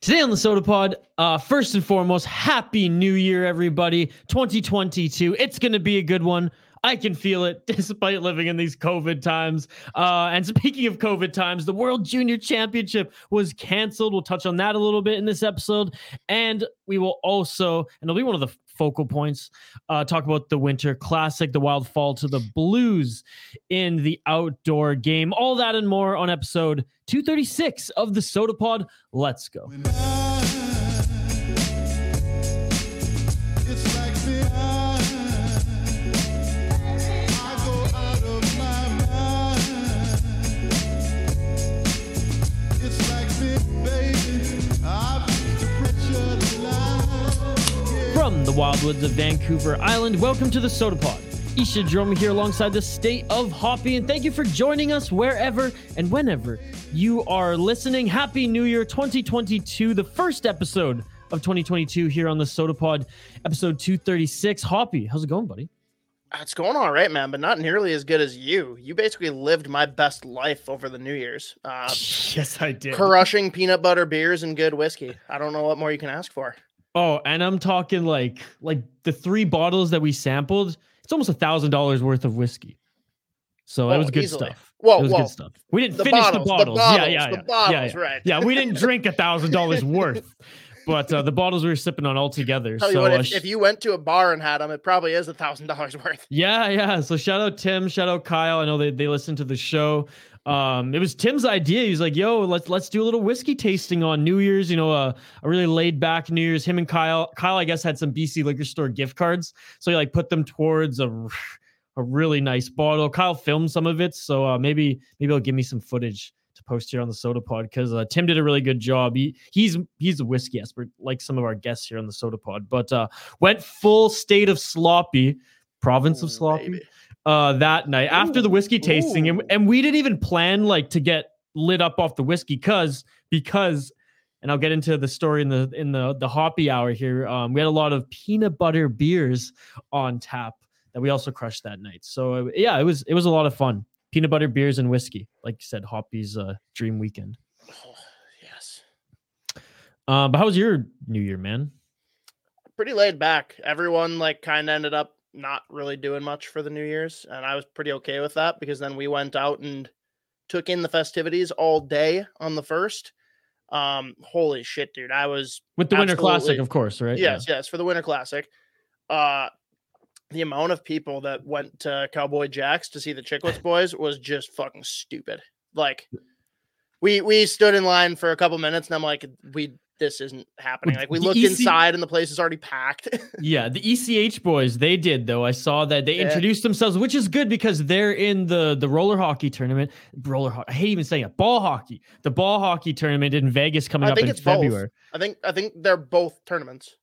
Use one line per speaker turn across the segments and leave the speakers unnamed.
Today on the Sota Pod, uh, first and foremost, Happy New Year, everybody. 2022. It's going to be a good one. I can feel it despite living in these COVID times. Uh, and speaking of COVID times, the World Junior Championship was canceled. We'll touch on that a little bit in this episode. And we will also, and it'll be one of the focal points, uh, talk about the Winter Classic, the wild fall to the Blues in the outdoor game. All that and more on episode 236 of the Sota Pod. Let's go.
Yeah.
From wildwoods of Vancouver Island, welcome to the Sota Pod. Isha Jerome here alongside the state of Hoppy, and thank you for joining us wherever and whenever you are listening. Happy New Year 2022, the first episode of 2022 here on the Sota Pod, episode 236. Hoppy, how's it going, buddy?
It's going all right, man, but not nearly as good as you. You basically lived my best life over the New Year's. Uh,
yes, I did.
crushing peanut butter beers and good whiskey. I don't know what more you can ask for.
Oh, and I'm talking like like the three bottles that we sampled. It's almost a thousand dollars worth of whiskey. So it
Oh,
was good
easily.
stuff.
Whoa,
it was
whoa.
good stuff. We didn't
The
finish
bottles,
the
the
bottles.
bottles,
yeah, yeah,
the
yeah.
bottles,
yeah, yeah.
right.
Yeah, we didn't drink a thousand dollars worth, but uh, the bottles we were sipping on all together.
Tell
so
you what,
uh,
if, if you went to a bar and had them, it probably is a thousand dollars worth.
Yeah, yeah. So shout out Tim, shout out Kyle. I know they, they listened to the show. Um, it was Tim's idea. He's like, "Yo, let's let's do a little whiskey tasting on New Year's. You know, a, a really laid back New Year's." Him and Kyle, Kyle, I guess, had some BC liquor store gift cards, so he like put them towards a a really nice bottle. Kyle filmed some of it, so uh, maybe maybe he'll give me some footage to post here on the Sota Pod because uh, Tim did a really good job. He he's he's a whiskey expert, like some of our guests here on the Sota Pod, but uh, went full state of sloppy, province of sloppy
baby.
Uh that night after the whiskey tasting and, and we didn't even plan like to get lit up off the whiskey because because and I'll get into the story in the in the the hoppy hour here. Um, we had a lot of peanut butter beers on tap that we also crushed that night. So uh, yeah, it was it was a lot of fun. Peanut butter beers and whiskey, like you said, Hoppy's uh, dream weekend.
Oh, yes.
Um, but how was your New Year, man?
Pretty laid back. Everyone like kind of ended up not really doing much for the New Year's, and I was pretty okay with that because then we went out and took in the festivities all day on the first. Um, holy shit, dude! I was
With the Winter Classic, of course, right?
Yes, yes, for the Winter Classic. Uh the amount of people that went to Cowboy Jacks to see the Chicklets boys was just fucking stupid. Like we we stood in line for a couple minutes and I'm like, we this isn't happening. Like we
the
looked
EC
inside and the place is already packed.
Yeah, the ECH boys, they did though. I saw that they
Yeah.
introduced themselves, which is good because they're in the the roller hockey tournament. Roller hockey. I hate even saying it. Ball hockey. The ball hockey tournament in Vegas coming
I
up
think
in
it's both.
February.
I think I think they're both tournaments.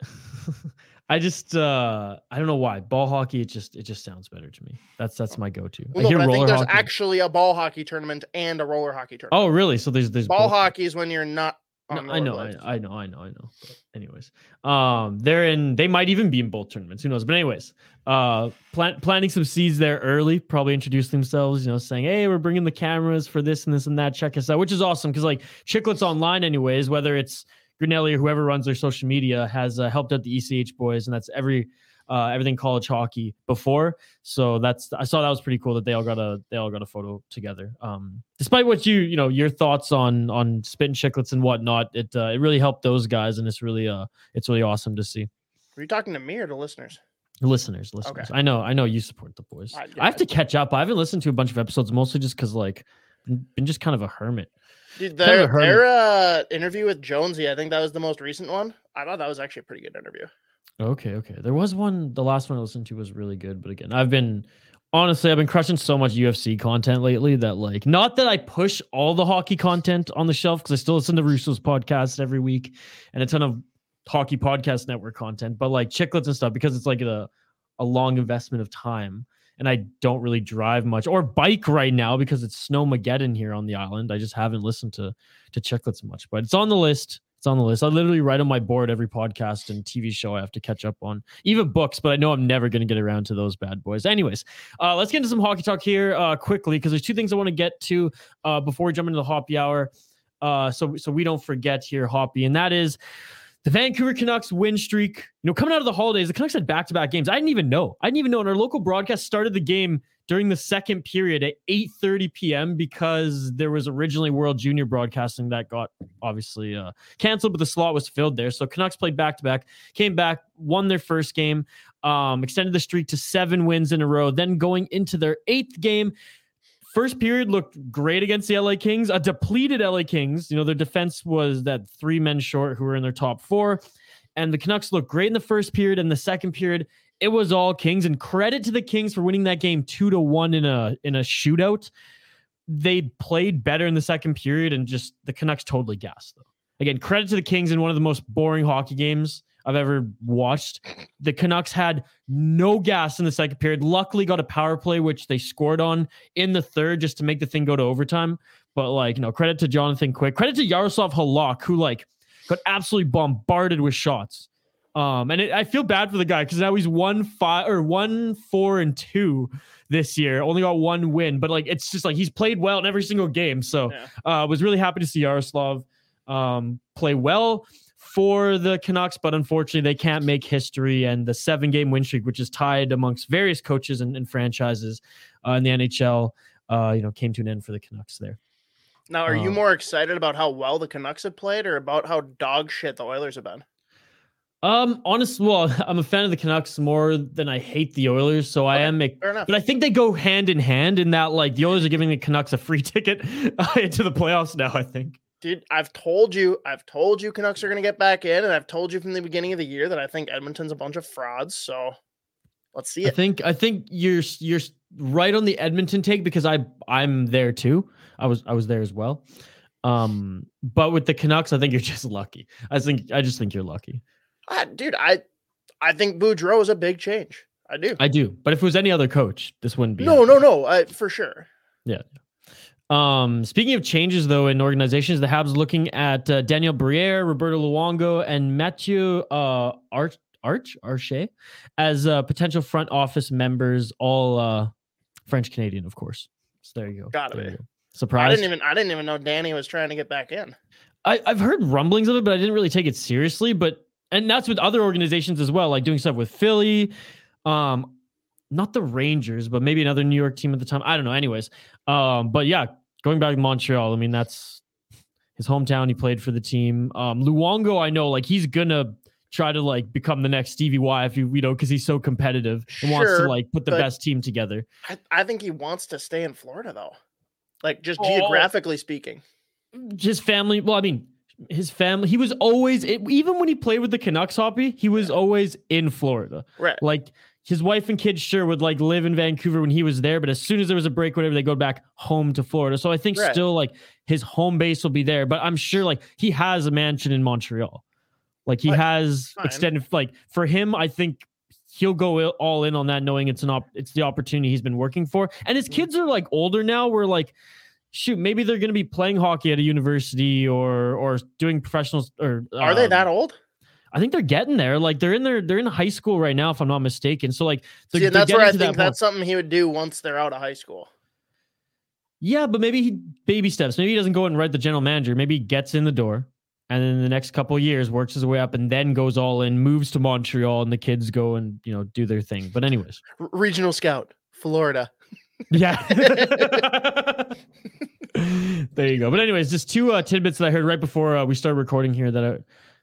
I just uh I don't know why. Ball hockey, it just it just sounds better to me. That's that's my go-to.
Well,
I hear
but I think there's
hockey.
actually a ball hockey tournament and a roller hockey tournament.
oh, really? So there's there's
ball
both.
hockey is when you're not
No, I know, I. I know, I know, I know. But anyways, um, they're in. They might even be in both tournaments. Who knows? But anyways, uh, plant, planting some seeds there early. Probably introduce themselves. You know, saying, "Hey, we're bringing the cameras for this and this and that. Check us out," which is awesome because like Chicklets Online, anyways, whether it's Grinnelli or whoever runs their social media, has uh, helped out the ECH boys, and that's every. Uh, everything college hockey before, so that's I saw that was pretty cool that they all got a they all got a photo together. Um, despite what you you know your thoughts on on spitting chicklets and whatnot, it uh, it really helped those guys, and it's really uh it's really awesome to see.
Are you talking to me or to listeners?
Listeners, listeners, I know I know you support the boys.
I-
I have to catch up. I haven't listened to a bunch of episodes, mostly just because like been, just kind of a hermit.
Dude,
Kind of a hermit.
their uh, interview with Jonesy, I think that was the most recent one. I thought that was actually a pretty good interview.
Okay, okay. There was one. The last one I listened to was really good, but again, I've been honestly, I've been crushing so much UFC content lately that like, not that I push all the hockey content on the shelf because I still listen to Russo's podcast every week and a ton of hockey podcast network content, but like chicklets and stuff because it's like a a long investment of time. And I don't really drive much or bike right now because it's snowmageddon here on the island. I just haven't listened to to chicklets much, but it's on the list. It's on the list. I literally write on my board every podcast and TV show I have to catch up on, even books. But I know I'm never going to get around to those bad boys. Anyways, uh, let's get into some hockey talk here uh, quickly because there's two things I want to get to uh, before we jump into the hoppy hour. Uh, so so we don't forget here, Hoppy, and that is the Vancouver Canucks win streak. You know, coming out of the holidays, the Canucks had back to back games. I didn't even know. I didn't even know. And our local broadcast started the game during the second period at 8:30 p.m. because there was originally World Junior broadcasting that got obviously uh, canceled, but the slot was filled there. So Canucks played back to back, came back, won their first game, um, extended the streak to seven wins in a row. Then going into their eighth game, first period looked great against the LA Kings, a depleted LA Kings. You know, their defense was that three men short who were in their top four. And the Canucks looked great in the first period. And the second period, it was all Kings. And credit to the Kings for winning that game two to one in a in a shootout. They played better in the second period, and just the Canucks totally gassed though. Again, credit to the Kings in one of the most boring hockey games I've ever watched. The Canucks had no gas in the second period. Luckily, got a power play which they scored on in the third just to make the thing go to overtime. But like, you know, credit to Jonathan Quick, credit to Yaroslav Halak, who like got absolutely bombarded with shots. Um, and it, I feel bad for the guy because now he's one five or one four and two this year. Only got one win, but like it's just like he's played well in every single game. So
Yeah.
uh, was really happy to see Yaroslav um, play well for the Canucks, but unfortunately they can't make history. And the seven game win streak, which is tied amongst various coaches and, and franchises uh, in the NHL, uh, you know, came to an end for the Canucks there.
Now, are you
Um,
more excited about how well the Canucks have played or about how dog shit the Oilers have been?
Um, honestly, well, I'm a fan of the Canucks more than I hate the Oilers, so I am. Make,
Fair enough.
but I think they go hand in hand in that, like, the Oilers are giving the Canucks a free ticket uh, into the playoffs now. I think.
Dude, I've told you, I've told you Canucks are going to get back in, and I've told you from the beginning of the year that I think Edmonton's a bunch of frauds. So let's see
I think I think you're you're right on the Edmonton take because I I'm there too. I was I was there as well. Um, but with the Canucks, I think you're just lucky. I think I just think you're lucky.
Ah, dude, I, I think Boudreau is a big change. I do.
I do. But if it was any other coach, this wouldn't be.
no, no, no, I, for sure. Yeah.
Um, speaking of changes though in organizations, the Habs looking at uh, Daniel Briere, Roberto Luongo, and Mathieu uh, Arch Arch Arche as uh, potential front office members, all uh, French Canadian, of course. So there you go.
Gotta
There
be.
you go.
I didn't even, I didn't even know Danny was trying to get back in.
I, I've heard rumblings of it, but I didn't really take it seriously. But and that's with other organizations as well, like doing stuff with Philly, um, not the Rangers, but maybe another New York team at the time. I don't know. Anyways, um, but yeah, going back to Montreal. I mean, that's his hometown. He played for the team. Um, Luongo, I know, like he's gonna try to like become the next Stevie Y if you you know because he's so competitive and wants to like put the best team together.
I, I think he wants to stay in Florida though, like just
Oh.
geographically speaking.
his family. Well, I mean, his family. He was always it, even when he played with the Canucks, Hoppy. He was always in Florida.
Right.
Like his wife and kids sure would like live in Vancouver when he was there, but as soon as there was a break, whatever, they go back home to Florida. So I think
Right.
still like his home base will be there, but I'm sure like he has a mansion in Montreal. Like he
But-
has
fine.
extended like for him, I think he'll go all in on that, knowing it's an op- it's the opportunity he's been working for. And his
Mhm.
kids are like older now. Where like, shoot, maybe they're going to be playing hockey at a university or or doing professionals. Or
Are they
um,
that old?
I think they're getting there. Like they're in their they're in high school right now, if I'm not mistaken. So like, they're,
See,
they're
that's where I
to that
think that's something he would do once they're out of high school.
Yeah, but maybe he baby steps. Maybe he doesn't go and write the general manager. Maybe he gets in the door and then in the next couple of years works his way up and then goes all in, moves to Montreal, and the kids go and you know do their thing. But anyways,
regional scout, Florida.
Yeah. there you go. But anyways, just two uh, tidbits that I heard right before uh, we started recording here that I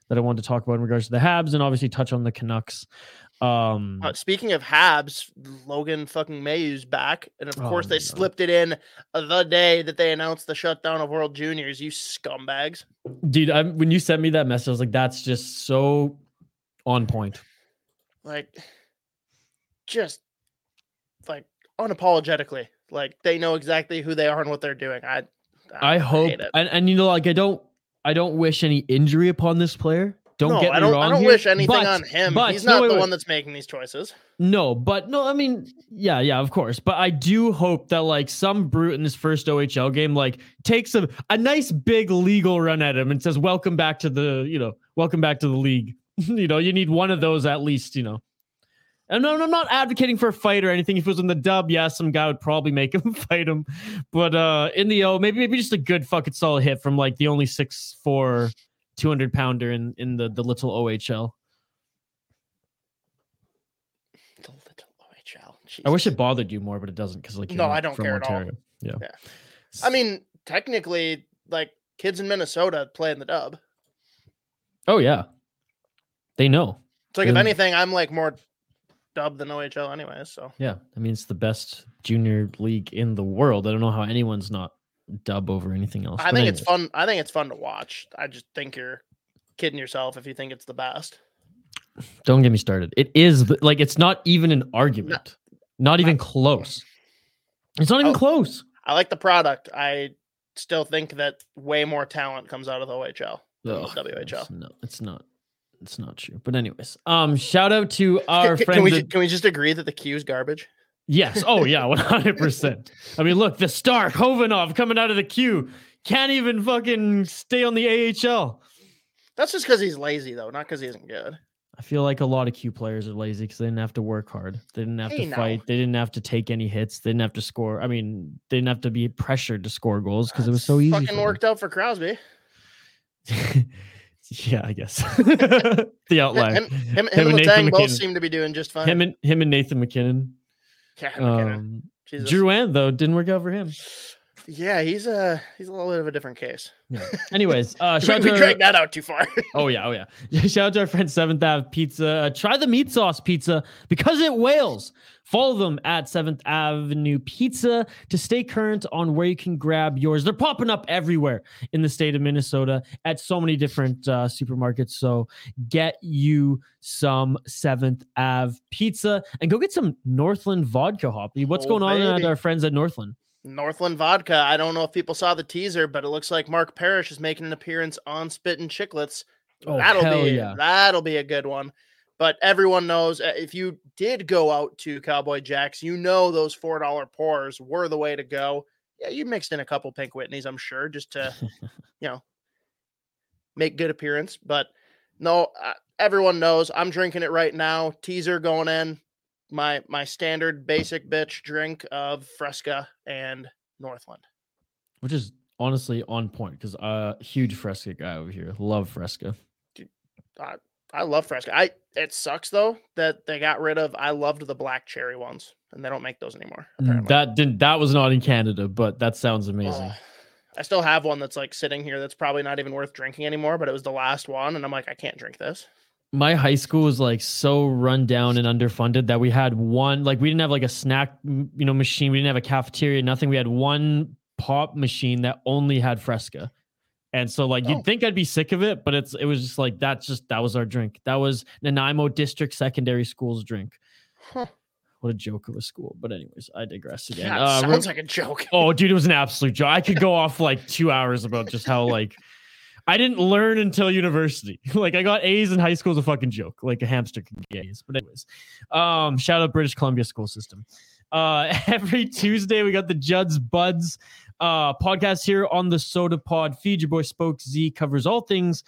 that I wanted to talk about in regards to the Habs and obviously touch on the Canucks. Um,
Uh, speaking of Habs, Logan fucking Mailloux's back, and of
Oh,
course they
no.
slipped it in the day that they announced the shutdown of World Juniors. You scumbags!
dude, I, when you sent me that message, I was like, that's just so on point.
Like, just like unapologetically, like they know exactly who they are and what they're doing. I,
I hope,
hate
and, and you know, like I don't, I don't wish any injury upon this player. Don't
no,
get me
I don't.
wrong.
I don't
here,
wish anything
but-
on him.
but-
He's
no,
not
wait,
the
wait.
one that's making these choices.
No, but no, I mean, yeah, yeah, of course. But I do hope that like some brute in his first OHL game, like takes a, a nice big legal run at him and says, Welcome back to the, you know, welcome back to the league. you know, you need one of those at least, you know. And no, no, I'm not advocating for a fight or anything. If it was in the dub, yes, some guy would probably make him fight him. But uh in the O, maybe maybe just a good fucking solid hit from like the only six four, 200 pounder in in the the little OHL.
The little OHL.
I wish it bothered you more, but it doesn't because like
No, I don't care at all.
Yeah.
Yeah. I mean, technically, like kids in Minnesota play in the dub.
oh yeah, they know.
It's like if anything, I'm like more dub the OHL anyways. So
Yeah, I mean it's the best junior league in the world. I don't know how anyone's not dub over anything else.
I think it's fun. I think it's fun to watch. I just think you're kidding yourself if you think it's the best.
Don't get me started. It is like it's not even an argument. Not even close. It's not even
Oh.
close.
I like the product. I still think that way more talent comes out of the OHL than the WHL.
No, it's not. It's not true. But anyways, um, shout out to our
Can,
friends.
can we can we just agree that the Q is garbage?
Yes. Oh yeah, one hundred percent. I mean, look, the star Khovanov coming out of the queue can't even fucking stay on the AHL.
That's just because he's lazy though, not because he isn't good.
I feel like a lot of Q players are lazy because they didn't have to work hard. They didn't have
Hey,
to fight. They didn't have to take any hits. They didn't have to score. I mean, they didn't have to be pressured to score goals because it was so easy.
Fucking worked out for Crosby.
yeah, I guess the outlier.
Him, him, him,
Him
and
and Nathan
both
MacKinnon.
seem to be doing just fine.
him and him and Nathan MacKinnon.
yeah, MacKinnon.
Um,
Jesus.
Drouin though didn't work out for him.
Yeah, he's a he's a little bit of a different case.
Yeah. Anyways, uh,
we
shout
we
out to
dragged that out too far.
Oh yeah, oh yeah. Shout out to our friend Seventh Ave Pizza. Uh, try the meat sauce pizza because it wails. Follow them at Seventh Avenue Pizza to stay current on where you can grab yours. They're popping up everywhere in the state of Minnesota at so many different uh, supermarkets. So get you some Seventh Ave Pizza and go get some Northland vodka hoppy. What's
Oh,
going on at our friends at Northland?
Northland Vodka. I don't know if people saw the teaser, but it looks like Mark Parrish is making an appearance on Spit and Chicklets.
Oh,
that'll
hell
be
yeah.
that'll be a good one. But everyone knows uh, if you did go out to Cowboy Jacks, you know those four dollar pours were the way to go. Yeah, you mixed in a couple Pink Whitneys, I'm sure, just to you know make good appearance. But no, uh, everyone knows I'm drinking it right now. Teaser going in. My my standard basic bitch drink of Fresca and Northland.
Which is honestly on point because uh huge Fresca guy over here. Love Fresca.
I, I love Fresca. I it sucks though that they got rid of. I loved the black cherry ones, and they don't make those anymore. Apparently.
Mm, That didn't that was not in Canada, but that sounds amazing.
Ugh. I still have one that's like sitting here that's probably not even worth drinking anymore, but it was the last one, and I'm like, I can't drink this.
My high school was like so run down and underfunded that we had one like we didn't have like a snack you know machine, we didn't have a cafeteria, nothing. We had one pop machine that only had Fresca. And so like you'd
Oh.
think I'd be sick of it, but it's it was just like that's just that was our drink. That was Nanaimo District Secondary School's drink.
Huh.
What a joke of a school. But anyways, I digress again.
God,
Uh,
sounds like a joke.
Oh, dude, it was an absolute joke. I could go off like two hours about just how like I didn't learn until university. like I got A's in high school is a fucking joke. Like a hamster can get A's. But anyways, um, shout out British Columbia school system. Uh, every Tuesday we got the Judd'z Budds uh podcast here on the Sota Pod feed. Your boy Spoke Z covers all things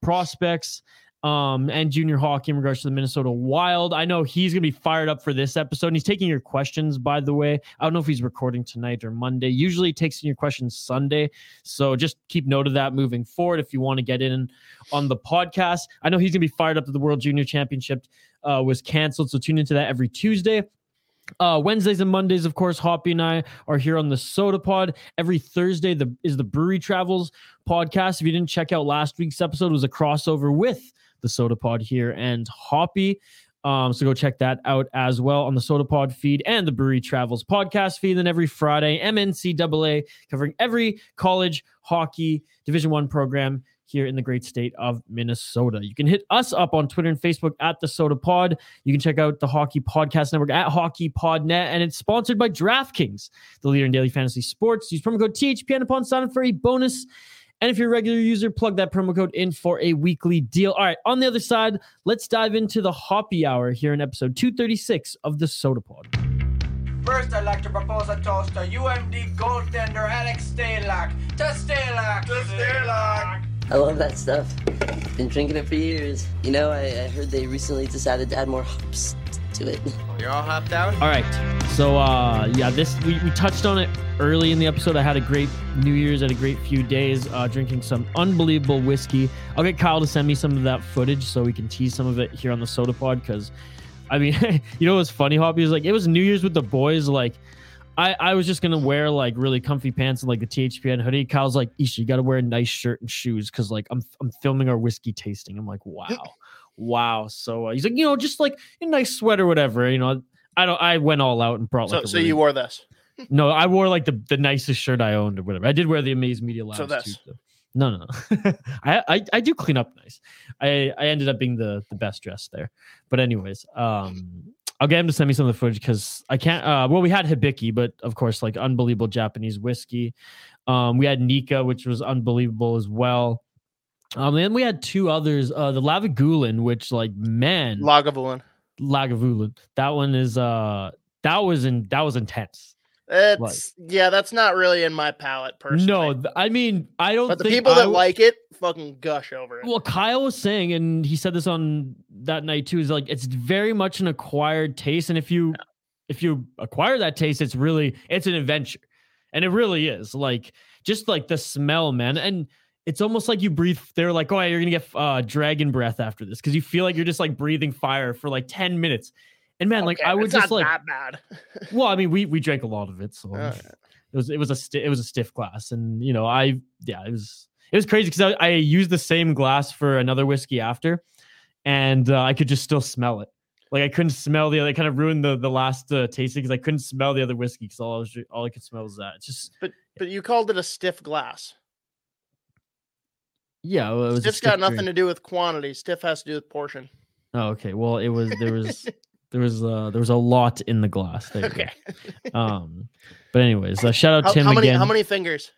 prospects um and junior hockey in regards to the Minnesota Wild. I know he's gonna be fired up for this episode. And he's taking your questions, by the way. I don't know if he's recording tonight or Monday. Usually takes your questions Sunday. So just keep note of that moving forward if you want to get in on the podcast. I know he's gonna be fired up that the World Junior Championship uh, was canceled. So tune into that every Tuesday. Uh, Wednesdays and Mondays, of course, Hoppy and I are here on the Sota Pod. Every Thursday the, is the Brewery Travels podcast. If you didn't check out last week's episode, it was a crossover with the Sota Pod here and Hoppy. Um, so go check that out as well on the Sota Pod feed and the Brewery Travels podcast feed. Then every Friday, MNCAA covering every college hockey Division One program here in the great state of Minnesota. You can hit us up on Twitter and Facebook at the Sota Pod. You can check out the Hockey Podcast Network at Hockey Podnet, and it's sponsored by DraftKings, the leader in daily fantasy sports. Use promo code THPN upon sign up for a bonus. And if you're a regular user, plug that promo code in for a weekly deal. All right, on the other side, let's dive into the Hoppy Hour here in episode 236 of the Sota Pod.
First, I'd like to propose a toast to UMD goaltender Alex Stalock. To Stalock! To Stalock!
I love that stuff. Been drinking it for years. You know, I, I heard they recently decided to add more hops t- into it.
You're all hopped out?
All right. So uh yeah, this we, we touched on it early in the episode. I had a great New Year's, had a great few days uh drinking some unbelievable whiskey. I'll get Kyle to send me some of that footage so we can tease some of it here on the sota pod because I mean, you know what's funny, Hoppy? is like it was New Year's with the boys, like I, I was just gonna wear like really comfy pants and like the THPN hoodie. Kyle's like, Isha, you gotta wear a nice shirt and shoes because like I'm I'm filming our whiskey tasting. I'm like, wow, wow. So uh, he's like, you know, just like a nice sweater, whatever. You know, I don't. I went all out and brought
So,
like. a
so
really-
you wore this.
no, I wore like the, the nicest shirt I owned or whatever. I did wear the Amaze Media Labs
So
too.
this.
though. No, no, no. I, I I do clean up nice. I I ended up being the the best dressed there. But anyways, um, I'll get him to send me some of the footage because I can't. Uh, well, we had Hibiki, but of course, like unbelievable Japanese whiskey. Um, we had Nikka, which was unbelievable as well. Um, and we had two others. Uh, the Lavagulin, which like man,
Lagavulin.
Lagavulin. That one is uh that was in that was intense.
It's yeah, that's not really in my palate personally.
No, I mean I don't.
but the people
I
that
w-
like it fucking gush over it.
Well, Kyle was saying, and he said this on that night too. Is like it's very much an acquired taste, and if you if you acquire that taste, it's really it's an adventure, and it really is. Like just like the smell, man, and it's almost like you breathe. They're like, oh, you're gonna get uh, dragon breath after this because you feel like you're just like breathing fire for like ten minutes. And man, like I would just like,
that bad.
well, I mean, we we drank a lot of it, so it was it was a sti- it was a stiff glass, and you know, I yeah, it was it was crazy because I, I used the same glass for another whiskey after, and uh, I could just still smell it. Like I couldn't smell the other. It kind of ruined the the last uh, tasting because I couldn't smell the other whiskey because all I was all I could smell was that. It's just
But but you called it a stiff glass.
Yeah, well, it
Stiff's got
stiff
nothing
drink.
to do with quantity. Stiff has to do with portion.
Oh, okay. Well, it was there was there was uh there was a lot in the glass. There.
Okay.
Um, but anyways, uh, shout out
How,
Tim
how many
again.
how many fingers?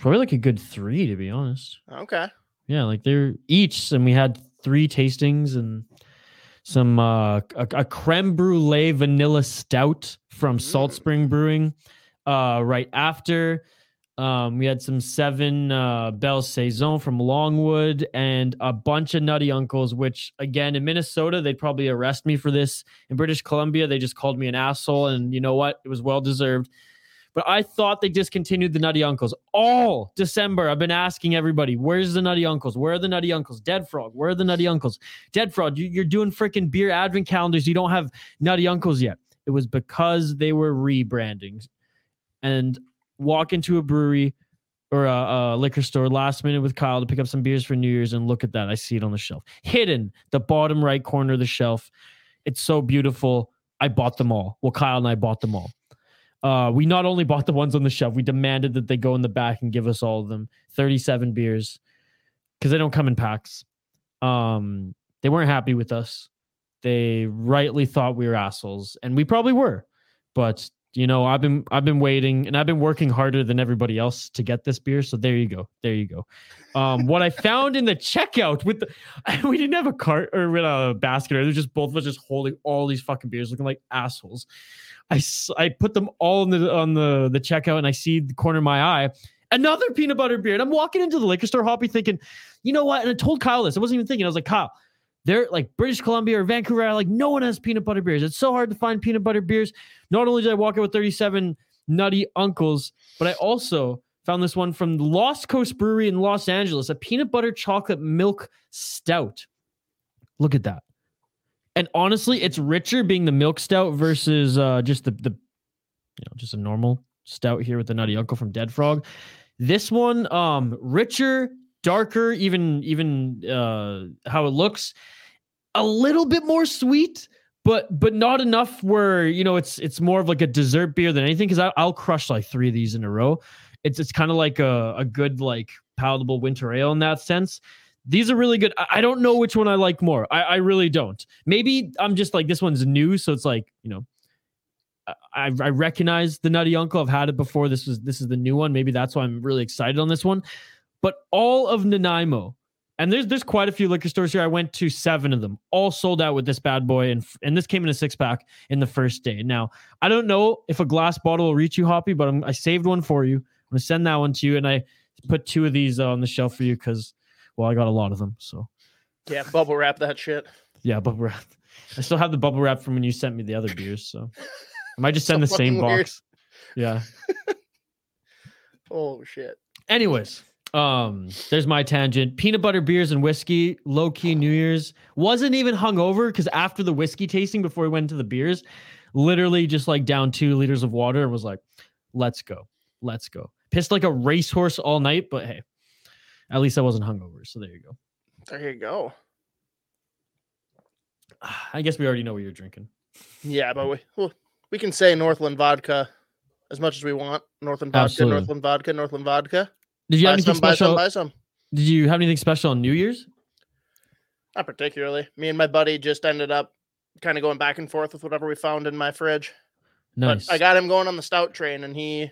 Probably like a good three, to be honest.
Okay.
Yeah, like they're each, and we had three tastings and some uh a, a creme brulee vanilla stout from Salt
Mm.
Spring Brewing. Uh, right after, um, we had some seven uh Belle Saison from Longwood and a bunch of Nutty Uncles. Which again, in Minnesota, they'd probably arrest me for this. In British Columbia, they just called me an asshole, and you know what? It was well deserved. But I thought they discontinued the Nutty Uncles all December. I've been asking everybody, where's the Nutty Uncles? Where are the Nutty Uncles? Dead Frog, where are the Nutty Uncles? Dead Frog, you, you're doing freaking beer advent calendars. You don't have Nutty Uncles yet. It was because they were rebranding. And walk into a brewery or a, a liquor store last minute with Kyle to pick up some beers for New Year's and look at that. I see it on the shelf, hidden the bottom right corner of the shelf. It's so beautiful. I bought them all. Well, Kyle and I bought them all. Uh, we not only bought the ones on the shelf, we demanded that they go in the back and give us all of them. 37 beers because they don't come in packs. Um, they weren't happy with us. They rightly thought we were assholes, and we probably were. But you know, I've been I've been waiting and I've been working harder than everybody else to get this beer. So there you go. There you go. Um, what I found in the checkout with the we didn't have a cart or a basket, or they're just both of us just holding all these fucking beers, looking like assholes. i i put them all in the on the the checkout, and I see the corner of my eye another peanut butter beer, and I'm walking into the liquor store, Hoppy, thinking, you know what? And I told Kyle this. I wasn't even thinking. I was like, Kyle, they're like British Columbia or Vancouver, like no one has peanut butter beers. It's so hard to find peanut butter beers. Not only did I walk out with 37 nutty uncles, but I also found this one from Lost Coast Brewery in Los Angeles, a peanut butter chocolate milk stout. Look at that. And honestly, it's richer being the milk stout versus uh, just the the you know just a normal stout here with the nutty uncle from Dead Frog. This one, um, richer, darker, even even uh, how it looks, a little bit more sweet, but but not enough where you know it's it's more of like a dessert beer than anything. Because I'll crush like three of these in a row. It's it's kind of like a a good like palatable winter ale in that sense. These are really good. I, I don't know which one I like more. I, I really don't. Maybe I'm just like this one's new, so it's like you know I, I recognize the Nutty Uncle. I've had it before. This was this is the new one. Maybe that's why I'm really excited on this one. But all of Nanaimo, and there's there's quite a few liquor stores here. I went to seven of them, all sold out with this bad boy, and and this came in a six pack in the first day. Now I don't know if a glass bottle will reach you, Hoppy, but I'm, I saved one for you. I'm gonna send that one to you, and I put two of these on the shelf for you because well, I got a lot of them. So
Yeah, bubble wrap that shit.
yeah, bubble we're I still have the bubble wrap from when you sent me the other beers, so I might just send
So
the same
weird.
box. Yeah.
Oh shit.
Anyways, um, there's my tangent. Peanut butter beers and whiskey, low key New Year's. Wasn't even hungover because after the whiskey tasting, before we went into the beers, literally just like down two liters of water and was like, let's go. Let's go. Pissed like a racehorse all night, but hey, at least I wasn't hungover. So there you go.
There you go.
I guess we already know what you're drinking.
Yeah, but we well, we can say Northland vodka as much as we want. Northland vodka,
Absolutely.
Northland vodka, Northland vodka.
Did you have anything
some, buy some,
special?
buy some.
Did you have anything special on New Year's?
Not particularly. Me and my buddy just ended up kind of going back and forth with whatever we found in my fridge.
Nice.
But I got him going on the stout train, and he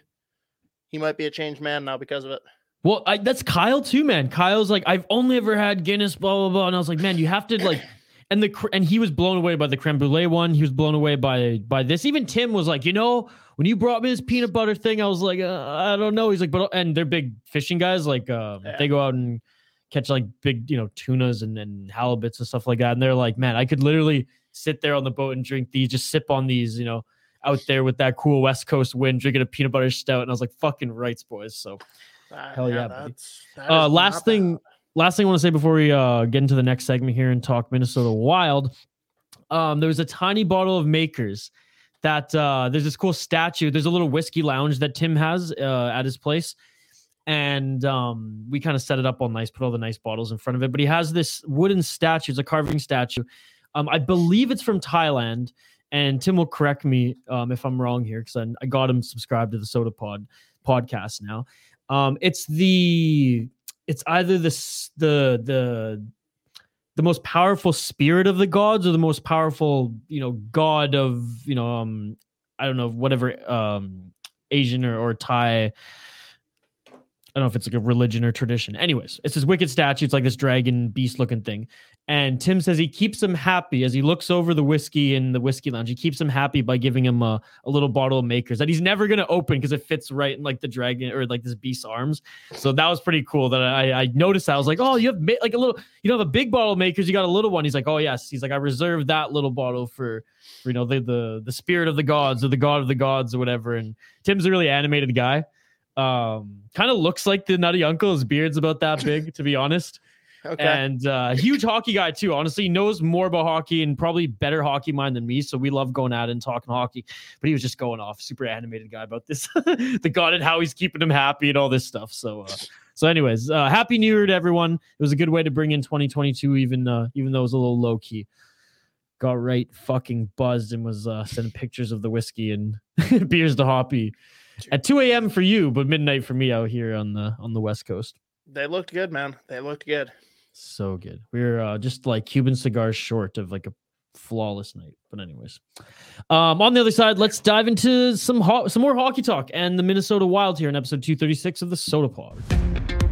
he might be a changed man now because of it.
Well, I, that's Kyle too, man. Kyle's like, I've only ever had Guinness, blah blah blah, and I was like, man, you have to like, and the and he was blown away by the creme brulee one. He was blown away by by this. Even Tim was like, you know, when you brought me this peanut butter thing, I was like, uh, I don't know. He's like, but and they're big fishing guys. Like, uh,
Yeah.
they go out and catch like big, you know, tunas and and halibuts and stuff like that. And they're like, man, I could literally sit there on the boat and drink these, just sip on these, you know. Out there with that cool West Coast wind, drinking a peanut butter stout, and I was like, "Fucking rights, boys!" So,
Ah,
Hell yeah, buddy.
that's- that
Uh, last thing. Last thing I want to say before we uh, get into the next segment here and talk Minnesota Wild. Um, there was a tiny bottle of Makers that uh, there's this cool statue. There's a little whiskey lounge that Tim has uh, at his place, and um, we kind of set it up all nice, put all the nice bottles in front of it. But he has this wooden statue. It's a carving statue. Um, I believe it's from Thailand. And Tim will correct me um, if I'm wrong here because I, I got him subscribed to the Sota Pod podcast now. Um, it's the it's either the the the the most powerful spirit of the gods or the most powerful you know god of you know um I don't know whatever um Asian or, or Thai. I don't know if it's like a religion or tradition. Anyways, it's this wicked statue. It's like this dragon beast looking thing. And Tim says he keeps him happy as he looks over the whiskey in the whiskey lounge. He keeps him happy by giving him a, a little bottle of makers that he's never going to open because it fits right in like the dragon or like this beast's arms. So that was pretty cool that I, I noticed that. I was like, oh, you have ma- like a little, you don't have a big bottle of makers. You got a little one. He's like, oh, yes. He's like, I reserved that little bottle for, for you know, the, the, the spirit of the gods or the god of the gods or whatever. And Tim's a really animated guy. Um, kind of looks like the nutty uncle. His beard's about that big, to be honest.
Okay.
and uh huge hockey guy too. Honestly he knows more about hockey and probably better hockey mind than me so we love going at it and talking hockey. But he was just going off super animated guy about this. The god and how he's keeping him happy and all this stuff so uh so anyways uh happy new year to everyone. It was a good way to bring in 2022 even uh even though it was a little low key got right fucking buzzed and was uh sending pictures of the whiskey and beers to hoppy at 2 a.m for you but midnight for me out here on the on the west coast
they looked good, man. They looked good.
so good. We are uh, just like Cuban cigars short of like a flawless night. But anyways, um, on the other side, let's dive into some ho- some more hockey talk and the Minnesota Wild here in episode 236 of the Sota Pod.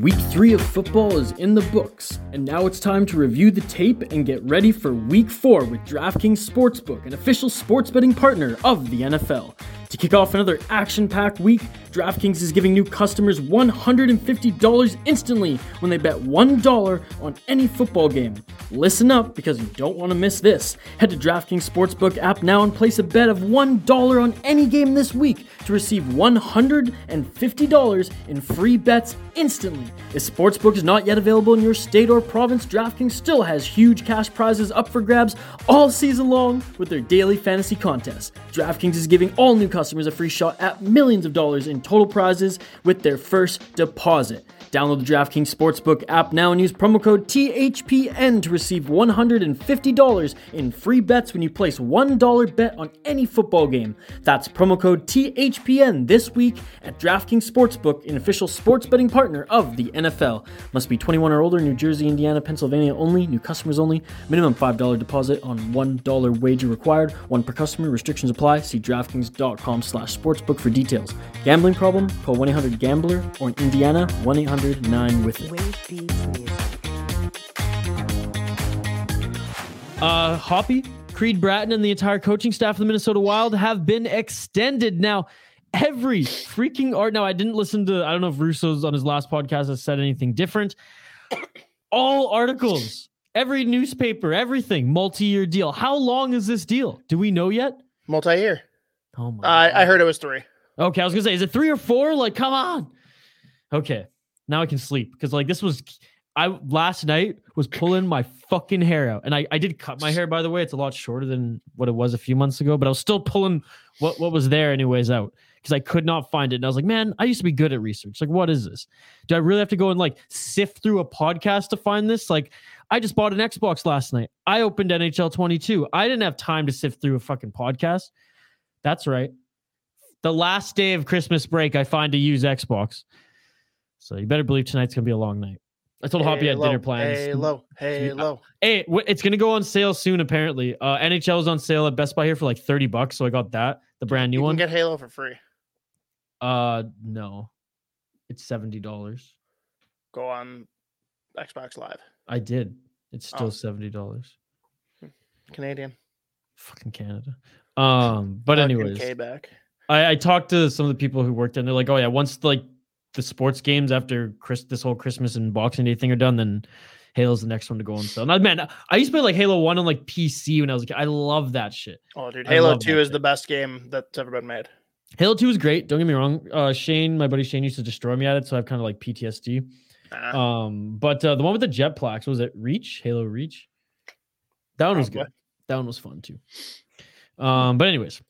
Week three of football is in the books, and now it's time to review the tape and get ready for week four with DraftKings Sportsbook, an official sports betting partner of the NFL. To kick off another action packed week, DraftKings is giving new customers $150 instantly when they bet $1 on any football game. Listen up because you don't want to miss this. Head to DraftKings Sportsbook app now and place a bet of $1 on any game this week to receive $150 in free bets instantly. If Sportsbook is not yet available in your state or province, DraftKings still has huge cash prizes up for grabs all season long with their daily fantasy contests. DraftKings is giving all new customers a free shot at millions of dollars in total prizes with their first deposit. Download the DraftKings Sportsbook app now and use promo code THPN to receive $150 in free bets when you place $1 bet on any football game. That's promo code THPN this week at DraftKings Sportsbook, an official sports betting partner of the NFL. Must be 21 or older, New Jersey, Indiana, Pennsylvania only, new customers only, minimum $5 deposit on $1 wager required, one per customer, restrictions apply. See DraftKings.com slash sportsbook for details. Gambling problem? Call 1-800-GAMBLER or in Indiana, 1-800
109 with it.
Uh, Hoppy, Creed Bratton, and the entire coaching staff of the Minnesota Wild have been extended. Now, every freaking art. Now, I didn't listen to, I don't know if Russo's on his last podcast has said anything different. All articles, every newspaper, everything, multi year deal. How long is this deal? Do we know yet?
Multi year.
Oh my.
Uh, I heard it was three.
Okay. I was going to say, is it three or four? Like, come on. Okay now I can sleep because like this was, I last night was pulling my fucking hair out, and I I did cut my hair by the way. It's a lot shorter than what it was a few months ago, but I was still pulling what what was there anyways out because I could not find it, and I was like, man, I used to be good at research. Like, what is this? Do I really have to go and like sift through a podcast to find this? Like. I just bought an Xbox last night. I opened NHL 22. I didn't have time to sift through a fucking podcast. That's right the last day of Christmas break, I find to use Xbox. So you better believe tonight's gonna be a long night. I told Hoppy I had dinner plans.
Halo, Halo.
Hey, wh- it's gonna go on sale soon. Apparently, uh, NHL is on sale at Best Buy here for like thirty bucks. So I got that, the brand new
You can
one.
get Halo for free.
uh, no, it's seventy dollars.
Go on Xbox Live.
I did. It's still
Oh.
seventy dollars.
Canadian.
Fucking Canada. Um, but
Fucking
anyways,
K-back.
I, I talked to some of the people who worked there, and they're like, "Oh yeah, once like the sports games after Chris, this whole Christmas and Boxing Day thing are done, then Halo's the next one to go on sale." And I, man, I used to play like Halo One on like PC when I was a kid. I love that shit.
Oh, dude, Halo Two is
shit.
the best game that's ever been made.
Halo Two is great. Don't get me wrong. Uh, Shane, my buddy Shane, used to destroy me at it, so I have kind of like PTSD.
Nah.
Um, but uh, the one with the jetpacks was it Reach? Halo Reach. That one was
Probably.
good. That one was fun too. Um, but anyways,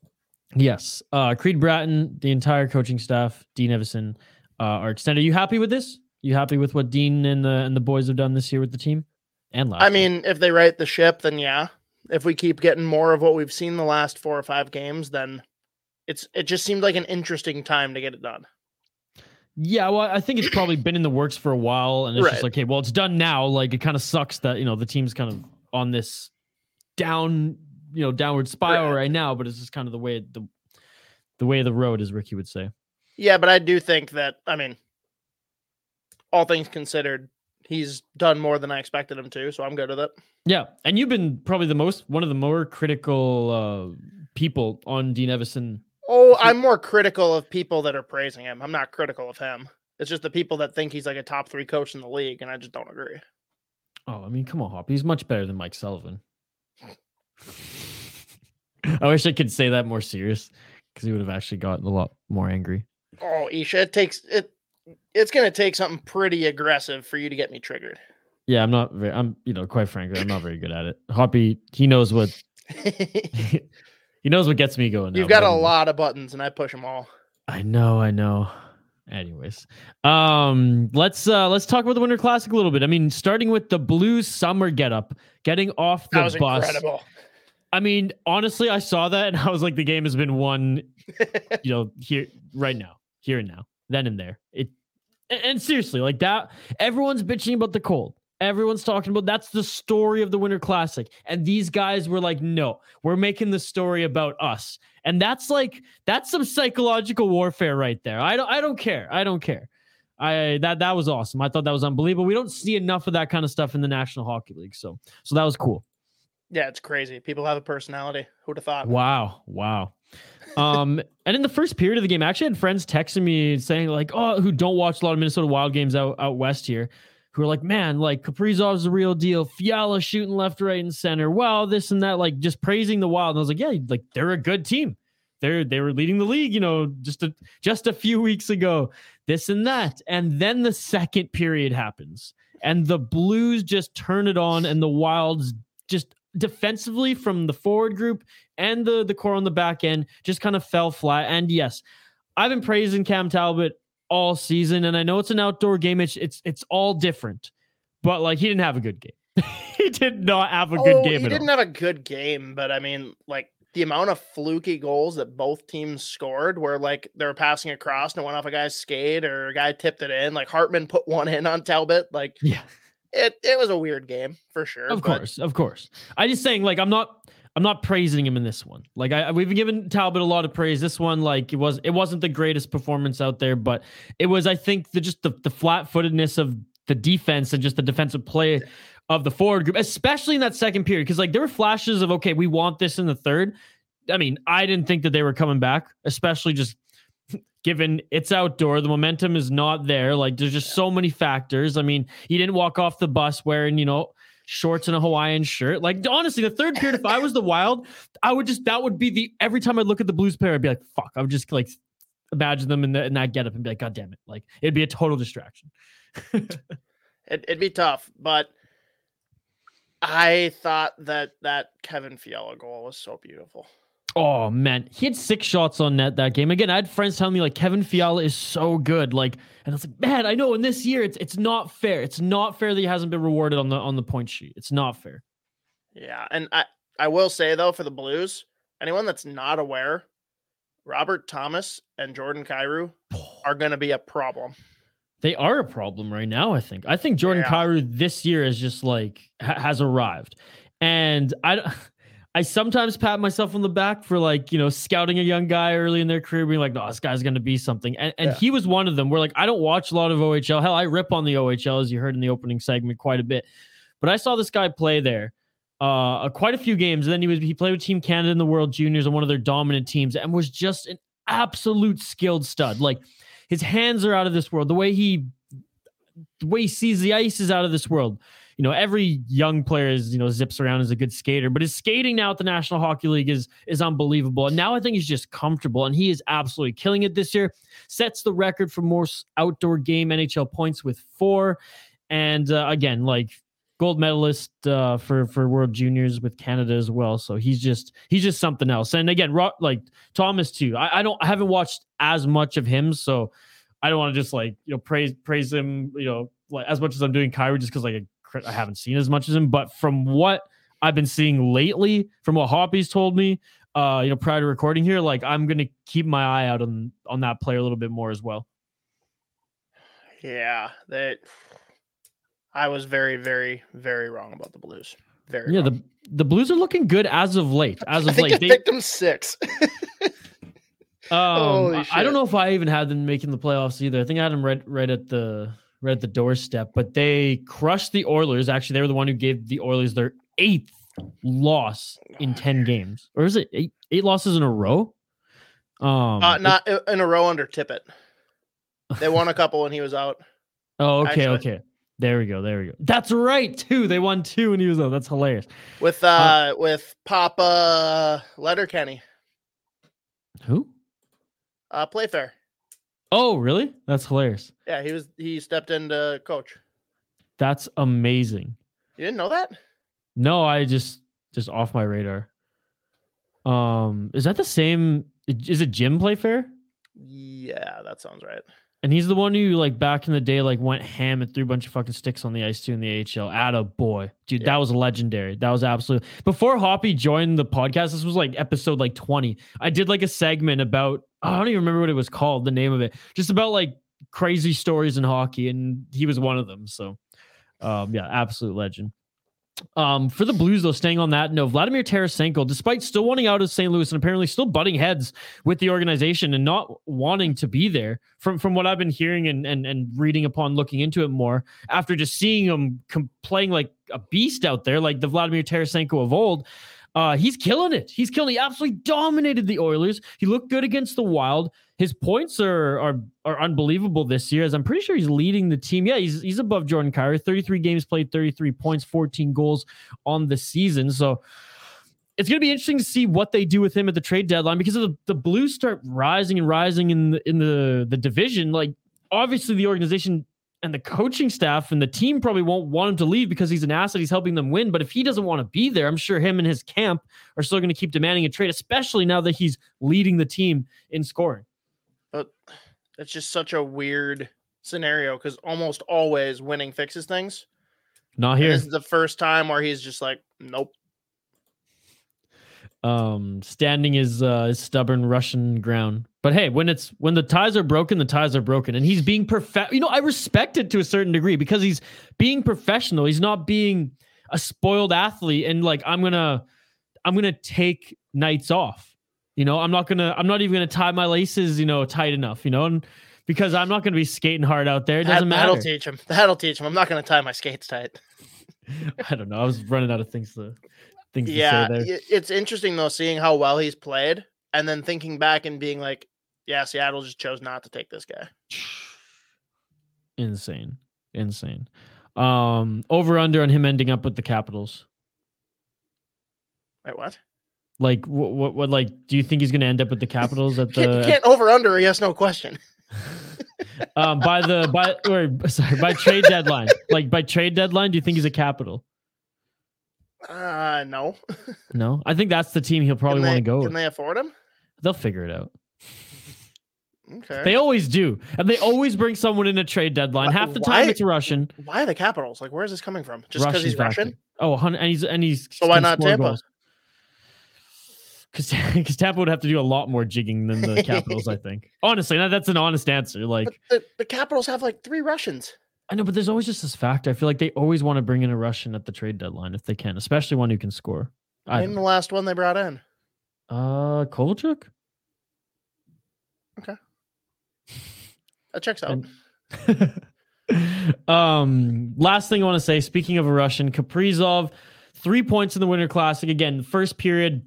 yes. Uh, Creed Bratton, the entire coaching staff, Dean Evason, uh, are extended. Are you happy with this? You happy with what Dean and the and the boys have done this year with the team? And last
I
year?
mean, if they right the ship, then yeah. If we keep getting more of what we've seen the last four or five games, then it's it just seemed like an interesting time to get it done.
Yeah, well, I think it's probably been in the works for a while, and it's just like, hey, well, it's done now. Like, it kind of sucks that you know the team's kind of on this down, you know, downward spiral
Right.
right now. But it's just kind of the way the the way of the road, as Ricky would say.
Yeah, but I do think that I mean, all things considered, he's done more than I expected him to, so I'm good with it.
Yeah, and you've been probably the most one of the more critical uh, people on Dean Evason.
Oh, I'm more critical of people that are praising him. I'm not critical of him. It's just the people that think he's like a top three coach in the league, and I just don't agree.
Oh, I mean, come on, Hop. He's much better than Mike Sullivan. I wish I could say that more serious because he would have actually gotten a lot more angry.
Oh, Isha, it takes it. It's gonna take something pretty aggressive for you to get me triggered.
Yeah, I'm not very. I'm, you know, quite frankly, I'm not very good at it. Hoppy, he knows what he knows what gets me going.
You've
now,
got a
anyway.
lot of buttons, and I push them all.
I know, I know. Anyways, um, let's uh let's talk about the Winter Classic a little bit. I mean, starting with the Blues summer getup, getting off the
That was
bus.
incredible.
I mean, honestly, I saw that and I was like, the game has been won, you know, here right now, here and now, then and there. It and, seriously, like that, everyone's bitching about the cold. Everyone's talking about that's the story of the Winter Classic. And these guys were like, no, we're making the story about us. And that's like that's some psychological warfare right there. I don't I don't care. I don't care. I that that was awesome. I thought that was unbelievable. We don't see enough of that kind of stuff in the National Hockey League. So so that was cool.
Yeah, it's crazy. People have a personality. Who'd have thought?
Wow, wow. Um, and in the first period of the game, I actually had friends texting me saying like, "Oh, who don't watch a lot of Minnesota Wild games out out west here." Who are like, man, like Kaprizov's the real deal. Fiala shooting left, right, and center. Well, this and that, like just praising the Wild. And I was like, yeah, like they're a good team. They're they were leading the league, you know, just a just a few weeks ago. This and that, and then the second period happens, and the Blues just turn it on, and the Wilds just defensively from the forward group and the the core on the back end just kind of fell flat. And yes, I've been praising Cam Talbot all season, and I know it's an outdoor game. It's it's it's all different, but like he didn't have a good game. he did not have a good
Oh,
game
He didn't
all.
have a good game, but I mean, like the amount of fluky goals that both teams scored, where like they were passing across and it went off a guy's skate or a guy tipped it in. Like Hartman put one in on Talbot. Like
Yeah,
it, it was a weird game for sure.
of
but
course, of course. I just saying like I'm not. I'm not praising him in this one. Like I, we've given Talbot a lot of praise. This one, like it was, it wasn't the greatest performance out there, but it was, I think, the just the, the flat footedness of the defense and just the defensive play of the forward group, especially in that second period. Because like there were flashes of okay, we want this in the third. I mean, I didn't think that they were coming back, especially just given it's outdoor, the momentum is not there. Like there's just so many factors. I mean, he didn't walk off the bus wearing, you know, shorts and a Hawaiian shirt. Like honestly, the third period, if I was the wild, I would just that would be the every time I look at the Blues player, I'd be like, fuck. I would just like imagine them in, the, in that getup and be like, God damn it. Like it'd be a total distraction.
It, it'd be tough, but I thought that that Kevin Fiala goal was so beautiful.
Oh man, he had six shots on net that game. Again, I had friends telling me like Kevin Fiala is so good. Like, and I was like, man, I know in this year it's it's not fair. It's not fair that he hasn't been rewarded on the on the point sheet. It's not fair.
Yeah, and I I will say though for the Blues, anyone that's not aware, Robert Thomas and Jordan Kyrou are going to be a problem.
They are a problem right now. I think. I think Jordan
Yeah.
Kyrou this year is just like ha- has arrived, and I. I sometimes pat myself on the back for like you know scouting a young guy early in their career, being like, "No, this guy's going to be something," and and
Yeah.
he was one of them. Where like I don't watch a lot of OHL. Hell, I rip on the OHL as you heard in the opening segment quite a bit, but I saw this guy play there uh quite a few games. And then he was he played with Team Canada in the World Juniors on one of their dominant teams, and was just an absolute skilled stud. Like his hands are out of this world. The way he the way he sees the ice is out of this world. You know, every young player is, you know, zips around as a good skater, but his skating now at the National Hockey League is is unbelievable. And now I think he's just comfortable and he is absolutely killing it this year. Sets the record for most outdoor game NHL points with 4 and uh, again, like gold medalist uh, for for World Juniors with Canada as well. So he's just he's just something else. And again, like Thomas too. I, I don't I haven't watched as much of him, so I don't want to just like you know praise praise him you know like as much as I'm doing Kyrou just because like I, haven't seen as much as him. But from what I've been seeing lately, from what Hoppy's told me, uh, you know, prior to recording here, like I'm gonna keep my eye out on on that player a little bit more as well.
Yeah, that I was very, very, very wrong about the Blues. Very
Yeah,
wrong.
the the Blues are looking good as of late. As of
I
late, they,
picked them six.
Um, I don't know if I even had them making the playoffs either. I think I had them right, right at the right at the doorstep. But they crushed the Oilers. Actually, they were the one who gave the Oilers their eighth loss in ten games, or is it eight eight losses in a row? Um,
uh, not i- in a row under Tippett. They won a couple when he was out.
oh, okay,
actually.
okay. There we go. There we go. That's right. Too. They won two when he was out. That's hilarious.
with uh with Papa Letterkenny,
Who?
uh Playfair.
Oh, really? That's hilarious.
Yeah, he was he stepped into coach.
That's amazing.
You didn't know that?
No, I just just off my radar. Um, is that the same? Is it Jim Playfair?
Yeah, that sounds right.
And he's the one who like back in the day like went ham and threw a bunch of fucking sticks on the ice too in the AHL. At a boy, dude,
Yeah.
that was legendary. That was absolute. Before Hoppy joined the podcast, this was like episode like twenty. I did like a segment about I don't even remember what it was called, the name of it, just about like crazy stories in hockey, and he was one of them. So, um, yeah, absolute legend. Um, for the Blues, though, staying on that note, Vladimir Tarasenko, despite still wanting out of St. Louis and apparently still butting heads with the organization and not wanting to be there, from from what I've been hearing and and, and reading upon looking into it more, after just seeing him com- playing like a beast out there, like the Vladimir Tarasenko of old, uh, he's killing it. He's killing. He absolutely dominated the Oilers. He looked good against the Wild. His points are are are unbelievable this year. As I'm pretty sure he's leading the team. Yeah, he's he's above Jordan Kyrou. 33 games played, 33 points, 14 goals on the season. So it's going to be interesting to see what they do with him at the trade deadline because the, the Blues start rising and rising in the in the the division. Like obviously the organization and the coaching staff and the team probably won't want him to leave because he's an asset. He's helping them win. But if he doesn't want to be there, I'm sure him and his camp are still going to keep demanding a trade, especially now that he's leading the team in scoring.
But that's just such a weird scenario because almost always winning fixes things.
Not
And
here.
This is the first time where he's just like, nope.
Um standing is uh is stubborn russian ground. But hey when it's when the ties are broken the ties are broken. And he's being perfect you know i respect it to a certain degree because he's being professional. He's not being a spoiled athlete and like i'm gonna i'm gonna take nights off. You know i'm not gonna i'm not even gonna tie my laces you know tight enough you know and because i'm not gonna be skating hard out there. It doesn't
that'll teach him. That'll teach him. I'm not going to tie my skates tight.
i don't know. I was running out of things to things
Yeah,
to say there
it's interesting though seeing how well he's played, and then thinking back and being like, Yeah, Seattle just chose not to take this guy.
Insane. Insane. Um, over under on him ending up with the Capitals.
Wait, what?
Like what, what what like do you think he's gonna end up with the Capitals at
You can't, you
the
can't over under. Yes, no question.
um by the by or sorry by trade deadline? Like by trade deadline, do you think he's a capital?
Uh, no.
No. I think that's the team he'll probably want to go
Can
with.
they afford him?
They'll figure it out.
Okay.
They always do. And they always bring someone in a trade deadline. Half the time it's Russian.
Why the Capitals? Like, where's this coming from? Just because he's
back
Russian?
there. Oh, and he's and he's
So why not Tampa?
Because because Tampa would have to do a lot more jigging than the Capitals, I think. Honestly, that, that's an honest answer. Like
But the, the Capitals have like three Russians.
I know, but there's always just this factor. I feel like they always want to bring in a Russian at the trade deadline if they can, especially one who can score. I
Name the last one they brought in.
uh Kovalchuk.
Okay, that checks out.
Um, last thing I want to say, speaking of a Russian, Kaprizov, three points in the Winter Classic. Again, first period,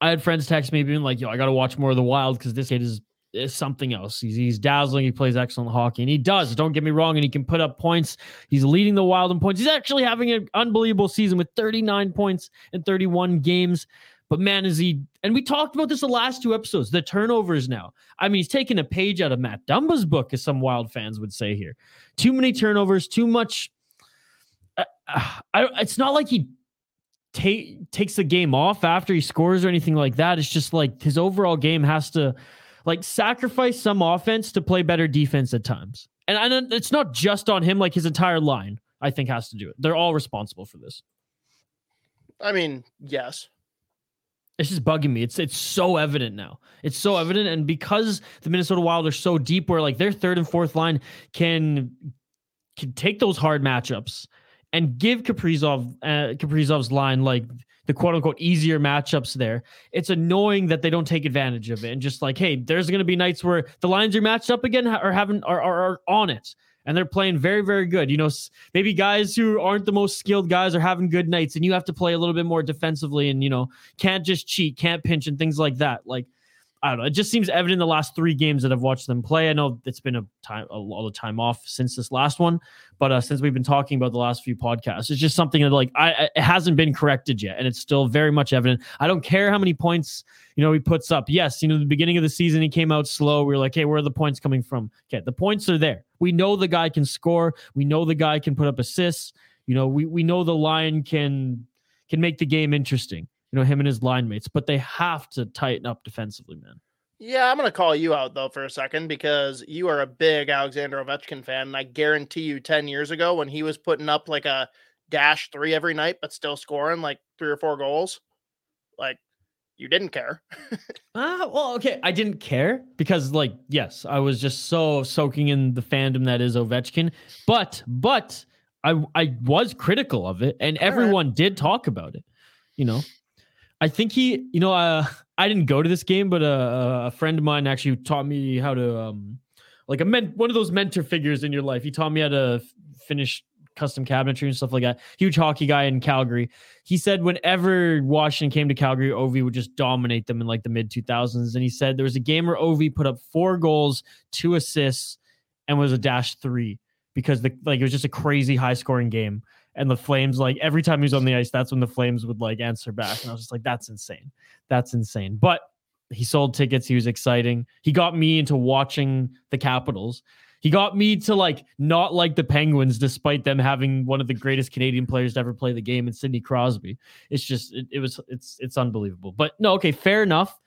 I had friends text me being like, "Yo, I got to watch more of the Wild because this kid is is something else. He's he's dazzling. He plays excellent hockey, and he does. Don't get me wrong, and he can put up points. He's leading the Wild in points. He's actually having an unbelievable season with 39 points in 31 games. But man, is he? And we talked about this the last two episodes. The turnovers now. I mean, he's taking a page out of Matt Dumba's book, as some Wild fans would say here. Too many turnovers. Too much. Uh, I, it's not like he ta- takes the game off after he scores or anything like that. It's just like his overall game has to like sacrifice some offense to play better defense at times. And, and it's not just on him, like his entire line, I think, has to do it. They're all responsible for this.
I mean, yes.
It's just bugging me. It's it's so evident now. It's so evident, and because the Minnesota Wild are so deep, where like their third and fourth line can can take those hard matchups and give Kaprizov uh, Kaprizov's line like the quote unquote easier matchups there. It's annoying that they don't take advantage of it and just like, hey, there's going to be nights where the lines are matched up again or haven't are, are, are on it and they're playing very very good. You know, maybe guys who aren't the most skilled guys are having good nights and you have to play a little bit more defensively and you know can't just cheat, can't pinch and things like that. Like I don't know. It just seems evident in the last three games that I've watched them play. I know it's been a time, a lot of time off since this last one, but uh, since we've been talking about the last few podcasts, it's just something that like I, it hasn't been corrected yet, and it's still very much evident. I don't care how many points you know he puts up. Yes, you know the beginning of the season he came out slow. We were like, hey, where are the points coming from? Okay, the points are there. We know the guy can score. We know the guy can put up assists. You know, we we know the line can can make the game interesting. You know him and his line mates, but they have to tighten up defensively, man.
Yeah, I'm going to call you out though for a second because you are a big Alexander Ovechkin fan. And I guarantee you 10 years ago when he was putting up like a dash three every night, but still scoring like three or four goals, like you didn't care.
Ah, well, okay. I didn't care because, like, yes, I was just so soaking in the fandom that is Ovechkin. But, but I, I was critical of it, and
All right.
everyone did talk about it. You know, I think he, you know, uh, I didn't go to this game, but uh, a friend of mine actually taught me how to, um, like a men, one of those mentor figures in your life. He taught me how to finish custom cabinetry and stuff like that. Huge hockey guy in Calgary he said whenever Washington came to Calgary, Ovi would just dominate them in like the mid 2000s. And he said there was a game where Ovi put up four goals, two assists, and was a dash three because the like it was just a crazy high scoring game. And the Flames, like every time he was on the ice, that's when the Flames would like answer back. And I was just like, that's insane. That's insane. But he sold tickets. He was exciting. He got me into watching the Capitals. He got me to like not like the Penguins, despite them having one of the greatest Canadian players to ever play the game in Sidney Crosby. It's just it, it was it's it's unbelievable. But no, okay, fair enough.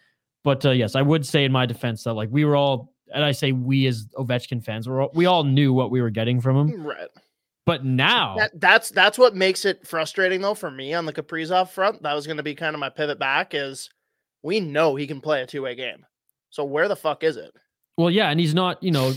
But uh, yes, I would say in my defense that like we were all, and I say we as Ovechkin fans, we're all, we all knew what we were getting from him.
Right.
But now,
That, that's that's what makes it frustrating though for me on the Kaprizov front. That was going to be kind of my pivot back is we know he can play a two-way game. So where the fuck is it?
well, yeah, and he's not, you know,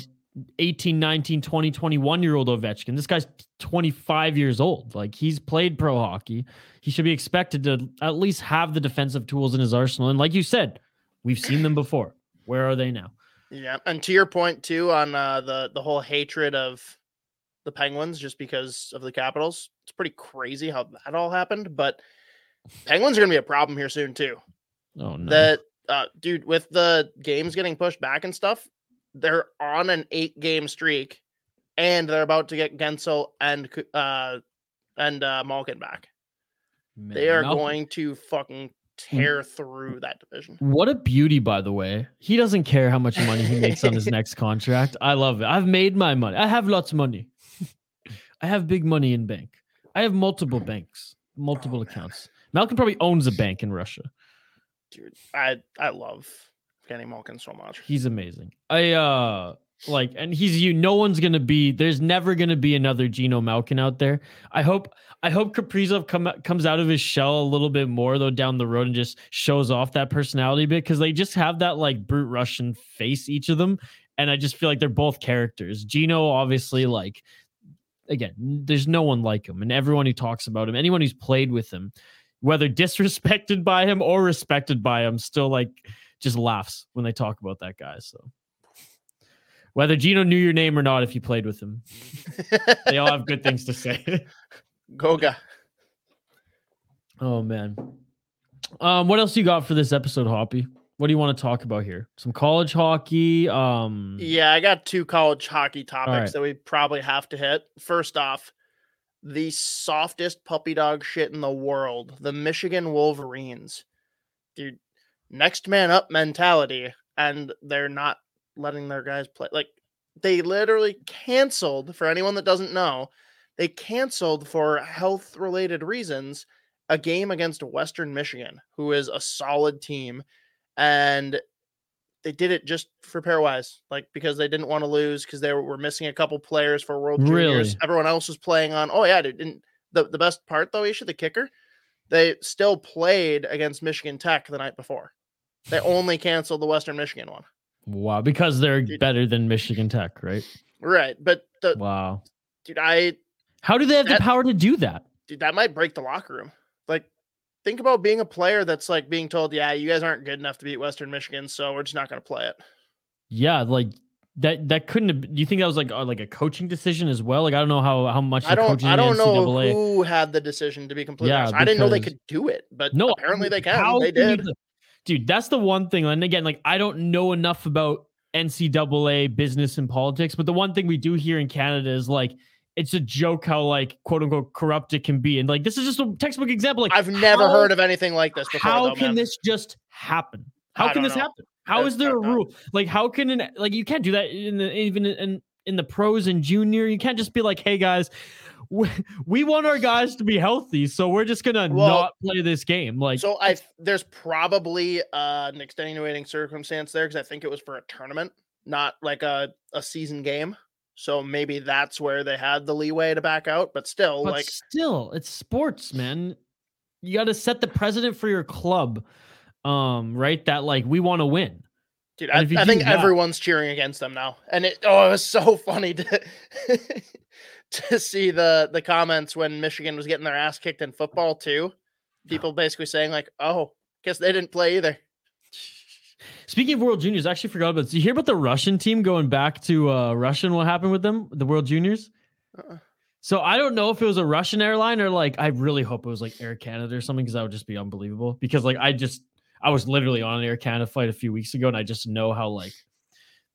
18, 19, 20, 21 year old Ovechkin. This guy's 25 years old. Like he's played pro hockey. He should be expected to at least have the defensive tools in his arsenal. And like you said, we've seen them before. Where are they now?
Yeah, and to your point too on uh, the the whole hatred of the Penguins just because of the Capitals, it's pretty crazy how that all happened. But Penguins are going to be a problem here soon too.
Oh no.
That uh, dude, with the games getting pushed back and stuff, they're on an eight game streak, and they're about to get Guentzel and uh and uh Malkin back. They are
Malkin-
going to fucking tear through that division.
What a beauty, by the way. He doesn't care how much money he makes on his next contract. I love it. I've made my money. I have lots of money. I have big money in bank. I have multiple banks, multiple
Oh, man.
accounts. Malkin probably owns a bank in Russia.
Dude, I I love Kenny Malkin so much.
He's amazing. I uh like and he's you no one's gonna be there's never gonna be another Geno Malkin out there. I hope I hope Kaprizov come comes out of his shell a little bit more though down the road and just shows off that personality bit because they just have that like brute Russian face, each of them. And I just feel like they're both characters. Geno, obviously, like again, there's no one like him, and everyone who talks about him, anyone who's played with him, whether disrespected by him or respected by him, still like just laughs when they talk about that guy. So whether Geno knew your name or not, if you played with him, they all have good things to say.
Goga.
oh man. Um, what else you got for this episode, Hoppy? What do you want to talk about here? Some college hockey. Um,
Yeah, I got two college hockey topics
right.
that we probably have to hit. First off, the softest puppy dog shit in the world, the Michigan Wolverines. Dude, next man up mentality, and they're not letting their guys play. Like, they literally canceled, for anyone that doesn't know, they canceled for health related reasons a game against Western Michigan, who is a solid team. And they did it just for pairwise, like because they didn't want to lose because they were, were missing a couple players for World Juniors.
Really?
Everyone else was playing on. Oh yeah, dude. And the the best part though, Isha, the kicker, they still played against Michigan Tech the night before. They only canceled the Western Michigan one.
wow, because they're
Dude.
better than Michigan Tech, right?
Right, but the
Wow.
dude, I
How do they have
That-
the power to do that?
dude, that might break the locker room. Think about being a player that's like being told, "Yeah, you guys aren't good enough to beat Western Michigan, so we're just not going to play it."
Yeah, like that. That couldn't have. Do you think that was like uh, like a coaching decision as well? Like I don't know how how much
I don't, I don't know who had the decision to be completely
Yeah,
honest. I didn't know they could do it, but
No,
apparently they can. They did.
Dude, that's the one thing. And again, like I don't know enough about NCAA business and politics, but the one thing we do here in Canada is like it's a joke how like quote unquote corrupt it can be. And like this is just a textbook example. Like
I've never
how-
heard of anything like this before.
How
though,
can
man.
this just happen?
I
How can this
know.
happen? How
I-
is there a rule? Like how can an like you can't do that in the even in in the pros and junior. You can't just be like, hey guys, we, we want our guys to be healthy, so we're just gonna
Well,
not play this game. Like
So I there's probably uh, an extenuating circumstance there because I think it was for a tournament, not like a, a season game. So maybe that's where they had the leeway to back out. But still,
But
like
still, it's sports, man. You got to set the precedent for your club, um, right? That like we want to win.
dude, I, I think
that-
everyone's cheering against them now. And it oh it was so funny to to see the the comments when Michigan was getting their ass kicked in football too. People basically saying, like, oh, guess they didn't play either.
Speaking of World Juniors, I actually forgot about. Did you hear about the Russian team going back to uh, Russian? What happened with them, the World Juniors?
Uh-uh.
So I don't know if it was a Russian airline or like I really hope it was like Air Canada or something because that would just be unbelievable. Because like I just I was literally on an Air Canada flight a few weeks ago and I just know how like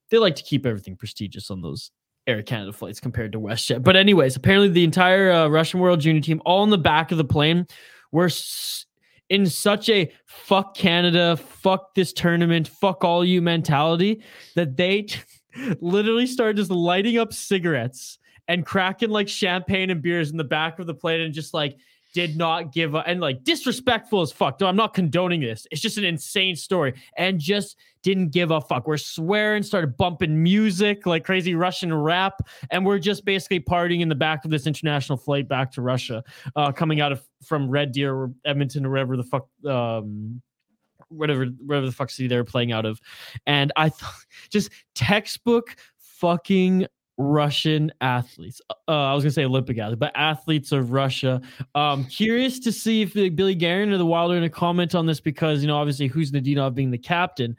they like to keep everything prestigious on those Air Canada flights compared to WestJet. But anyways, apparently the entire uh, Russian World Junior team, all in the back of the plane, were s- in such a fuck Canada, fuck this tournament, fuck all you mentality that they literally started just lighting up cigarettes and cracking like champagne and beers in the back of the plane and just like did not give up and like disrespectful as fuck. I'm not condoning this. It's just an insane story and just didn't give a fuck. We're swearing, started bumping music like crazy Russian rap, and we're just basically partying in the back of this international flight back to Russia, uh, coming out of from Red Deer or Edmonton or wherever the fuck um whatever wherever the fuck city they were playing out of. And I thought just textbook fucking Russian athletes. Uh, I was gonna say Olympic athletes, but athletes of Russia. Um, curious to see if Billy Guerin or the Wilder in a comment on this because you know obviously Khusnutdinov being the captain.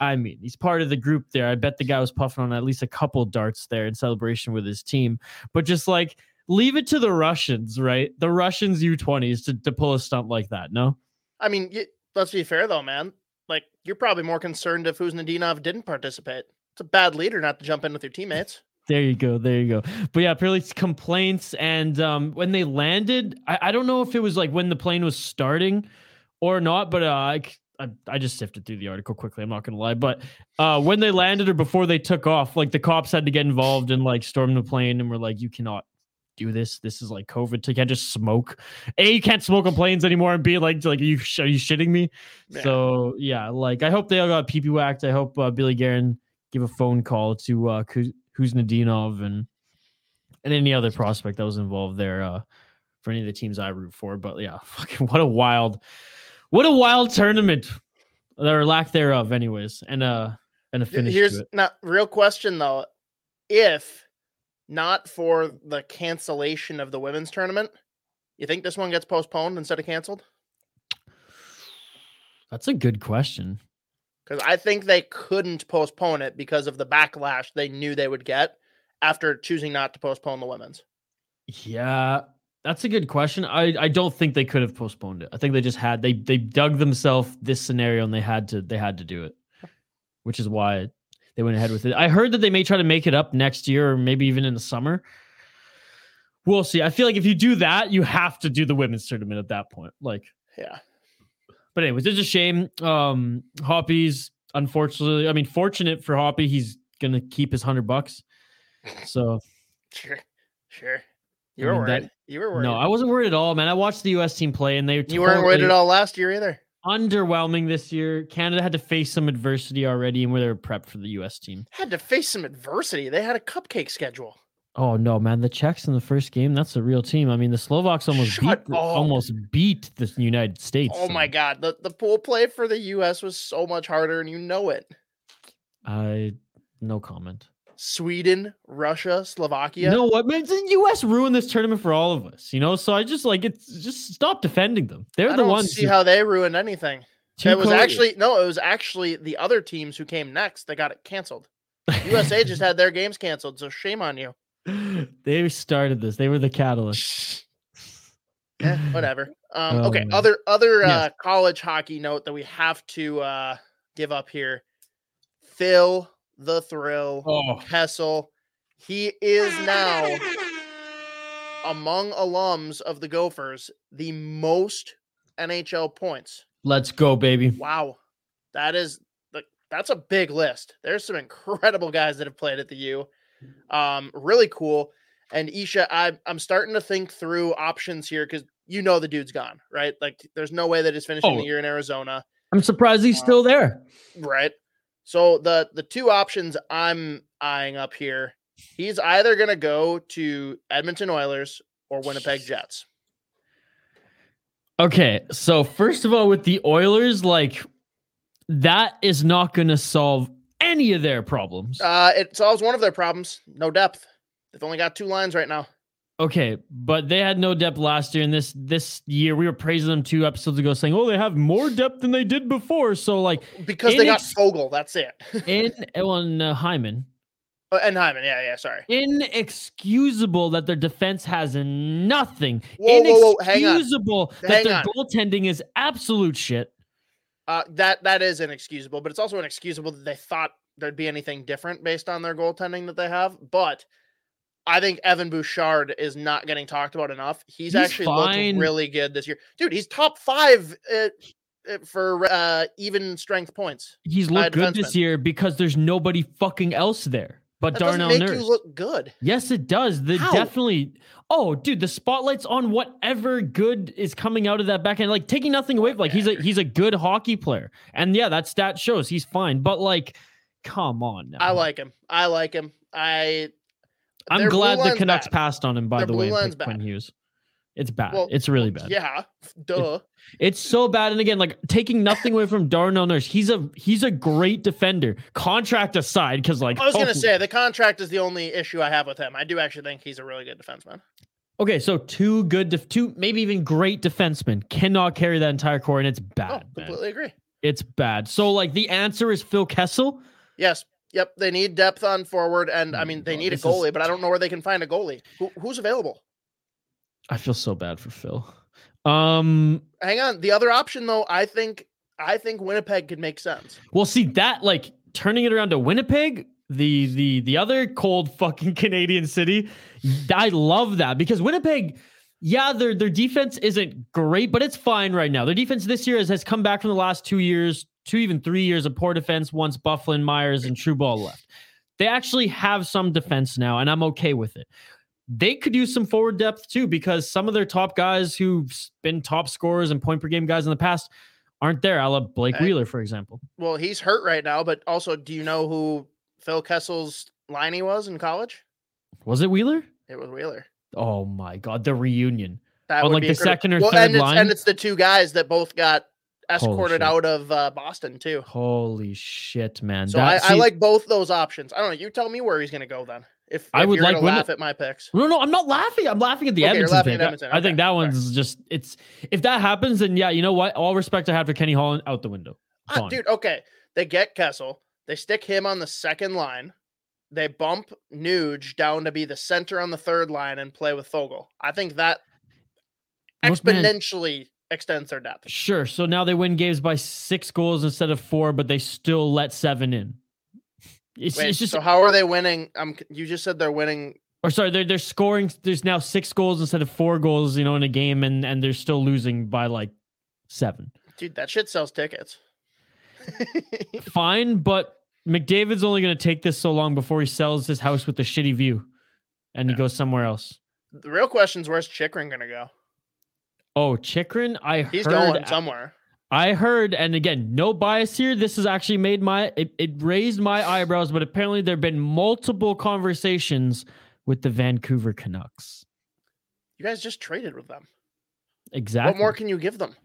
I mean, he's part of the group there. I bet the guy was puffing on at least a couple darts there in celebration with his team. But just like leave it to the Russians, right? The Russians U20s to, to pull a stunt like that. No,
I mean, y- let's be fair though, man. Like You're probably more concerned if Khusnutdinov didn't participate. It's a bad leader not to jump in with your teammates.
There you go. There you go. But yeah, apparently it's complaints. And um, when they landed, I, I don't know if it was like when the plane was starting or not, but uh, I just sifted through the article quickly. I'm not going to lie. But uh, when they landed or before they took off, like the cops had to get involved and like storm the plane and were like, you cannot do this. This is like COVID. You can't just smoke. A, you can't smoke on planes anymore and B, like, like, are you, are you shitting me? So yeah, like I hope they all got pee pee whacked. I hope uh, Billy Guerin give a phone call to uh, Kuz- Kuznetsov and and any other prospect that was involved there uh, for any of the teams I root for. But yeah, fucking what a wild, what a wild tournament, or lack thereof, anyways, and uh and a finish
Here's not real question though. If not for the cancellation of the women's tournament, you think this one gets postponed instead of canceled?
That's a good question.
Because I think they couldn't postpone it because of the backlash they knew they would get after choosing not to postpone the women's.
Yeah, that's a good question. I I don't think they could have postponed it. I think they just had they they dug themselves this scenario and they had to they had to do it, which is why they went ahead with it. I heard that they may try to make it up next year or maybe even in the summer. We'll see. I feel like if you do that, you have to do the women's tournament at that point. Like,
Yeah.
But anyways, it's a shame. Um, Hoppy's unfortunately, I mean, fortunate for Hoppy, he's gonna keep his hundred bucks. So
Sure. Sure. You were
mean, that-
worried. you were worried.
no, I wasn't worried at all, man. I watched the U.S. team play, and they
you weren't worried at all last year either.
underwhelming this year. Canada had to face some adversity already, and where they were prepped for the U.S. team.
Had to face some adversity. They had a cupcake schedule.
Oh no, man! The Czechs in the first game—that's a real team. I mean, the Slovaks almost
Shut
beat
up.
almost beat the United States.
Oh my god. The the pool play for the US was so much harder and you know it.
I no comment.
Sweden, Russia, Slovakia.
You know what, man? The U.S. ruined this tournament for all of us. You know, so I just like it's just stop defending them. They're
I
the
don't
ones.
see
who-
how they ruined anything. it was actually no, it was actually the other teams who came next that got it canceled. USA just had their games canceled, so shame on you.
they started this. They were the catalyst.
Eh, whatever. Um,
Oh,
okay,
man.
other other
Yes.
uh, college hockey note that we have to uh, give up here. Phil the Thrill
Oh,
Kessel. He is now among alums of the Gophers the most NHL points.
let's go, baby.
Wow, that is the that's a big list. There's some incredible guys that have played at the U. Um, really cool. And Isha, I, I'm starting to think through options here because you know the dude's gone, right? Like, there's no way that he's finishing
Oh.
the year in Arizona,
I'm surprised he's
Wow.
still there.
right? So the the two options I'm eyeing up here, he's either gonna go to Edmonton Oilers or Winnipeg Jets.
Okay, so first of all, with the Oilers, like that is not going to solve any of their problems.
Uh, it solves one of their problems: no depth. They've only got two lines right now.
okay, but they had no depth last year, and this this year we were praising them two episodes ago, saying, "Oh, they have more depth than they did before." So, like
Because they got Foegele, that's it.
in on uh, Hyman,
Uh, and Hyman, yeah, yeah, sorry.
inexcusable that their defense has nothing.
Whoa, whoa, whoa, hang on.
Inexcusable that
Hang
their
on.
goaltending is absolute shit.
Uh, that that is inexcusable, but it's also inexcusable that they thought there'd be anything different based on their goaltending that they have. But I think Evan Bouchard is not getting talked about enough. He's,
He's
actually
fine.
looked really good this year, dude. He's top five uh, uh, for uh, even strength points.
He's looked good this year because there's nobody fucking else there but
That
Darnell
make
Nurse.
you look good.
Yes, it does. The
How?
definitely. Oh, dude, the spotlight's on whatever good is coming out of that back end. Like taking nothing away. Like he's a he's a good hockey player, and yeah, that stat shows he's fine. But like, come on now.
I like him. I like him. I.
I'm glad the Canucks
bad.
passed on him. By
Their
the way, Quinn. Hughes. It's bad.
Well,
it's really bad.
Yeah, duh.
It's so bad. And again, like taking nothing away from Darnell Nurse, he's a he's a great defender. Contract aside, because like
I was
oh,
gonna say the contract is the only issue I have with him. I do actually think he's a really good defenseman.
Okay, so two good, def- two maybe even great defensemen cannot carry that entire core, and it's
Oh,
bad. man.
completely agree.
It's bad. So like the answer is Phil Kessel.
Yes. Yep. They need depth on forward, and I mean they
Oh,
need a
this is-
goalie, but I don't know where they can find a goalie. Who, who's available?
I feel so bad for Phil. Um,
Hang on. The other option, though, I think I think Winnipeg could make sense.
Well, see that like turning it around to Winnipeg, the the the other cold fucking Canadian city. I love that because Winnipeg, yeah, their their defense isn't great, but it's fine right now. Their defense this year has, has come back from the last two years, two even three years of poor defense. Once Byfuglien, Myers, and Trouba left, they actually have some defense now, and I'm okay with it. They could use some forward depth too because some of their top guys who've been top scorers and point per game guys in the past aren't there. I love Blake Wheeler, for example.
Well, he's hurt right now, but also, do you know who Phil Kessel's liney was in college?
Was it Wheeler?
It was Wheeler.
Oh my god, the reunion.
That
On,
would
like,
be
the second or
well,
third
and it's,
line?
and it's the two guys that both got escorted out of uh, Boston too.
Holy shit, man.
So
That-
I, I like both those options. I don't know. You tell me where he's going to go then. If,
I would like
laugh at my picks.
No, no, I'm not laughing. I'm laughing at the
Okay,
Edmonton pick.
Edmonton.
I think that one's just it's if that happens, then yeah, you know what? All respect I have for Kenny Holland out the window.
Ah, dude, okay. They get Kessel. They stick him on the second line. They bump Nuge down to be the center on the third line and play with Foegele. I think that
Look,
exponentially extends their depth.
Sure. So now they win games by six goals instead of four, but they still let seven in. It's,
Wait,
it's just
so how are they winning? Um, you just said they're winning.
or sorry, they're they're scoring. There's now six goals instead of four goals, you know, in a game, and and they're still losing by like seven.
Dude, that shit sells tickets.
Fine, but McDavid's only going to take this so long before he sells his house with the shitty view, and he goes somewhere else.
the real question is where's Chychrun going to go?
Oh, Chychrun, I
He's
heard.
going somewhere.
I heard, and again, no bias here. This has actually made my it, it raised my eyebrows, but apparently there have been multiple conversations with the Vancouver Canucks.
You guys just traded with them.
Exactly.
What more can you give them?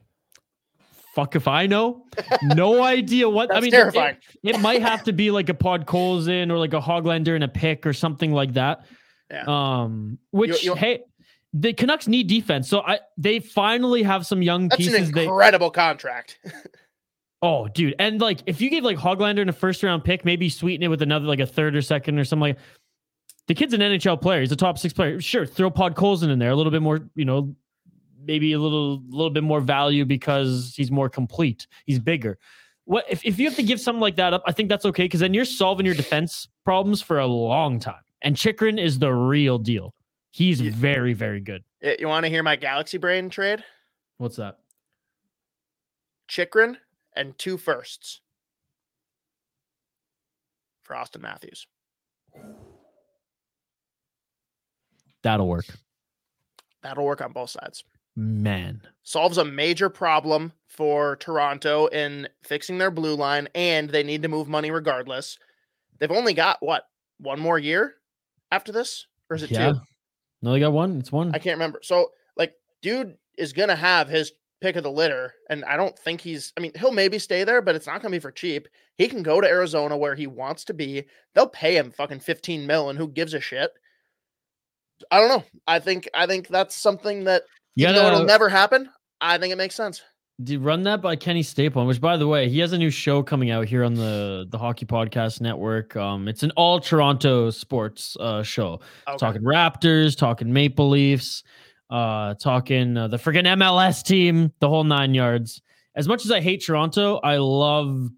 Fuck if I know. No idea what. I mean, it-
terrifying.
It, might have to be like a Podkolzin or like a Hoglander and a pick or something like that.
Yeah.
Um, which
you-
hey, the Canucks need defense, so I they finally have some young
That's
pieces.
an
they
incredible contract.
Oh, dude. And like if you gave like Hoglander in a first round pick, maybe sweeten it with another like a third or second or something like the kid's an NHL player. He's a top six player. Sure, throw Podkolzin in there. A little bit more, you know, maybe a little little bit more value because he's more complete. He's bigger. What if, if you have to give something like that up, I think that's okay because then you're solving your defense problems for a long time. And Chychrun is the real deal. He's
Yeah.
very, very good.
You want to hear my Galaxy Brain trade?
What's that?
Chychrun and two firsts for Auston Matthews.
That'll work.
That'll work on both sides.
Man.
Solves a major problem for Toronto in fixing their blue line, and they need to move money regardless. They've only got what one more year after this, or is it
Yeah.
two?
No, they got one. It's one.
I can't remember. So, like, dude is gonna have his pick of the litter, and I don't think he's. I mean, he'll maybe stay there, but it's not gonna be for cheap. He can go to Arizona where he wants to be. They'll pay him fucking fifteen mil, and who gives a shit? I don't know. I think I think that's something that though
gotta-
it'll never happen. I think it makes sense.
Did run that by Kenny Stapleton, which by the way, he has a new show coming out here on the the Hockey Podcast Network. Um, it's an all Toronto sports uh show.
Okay.
Talking Raptors, talking Maple Leafs, uh, talking uh, the friggin' MLS team, the whole nine yards. As much as I hate Toronto, I love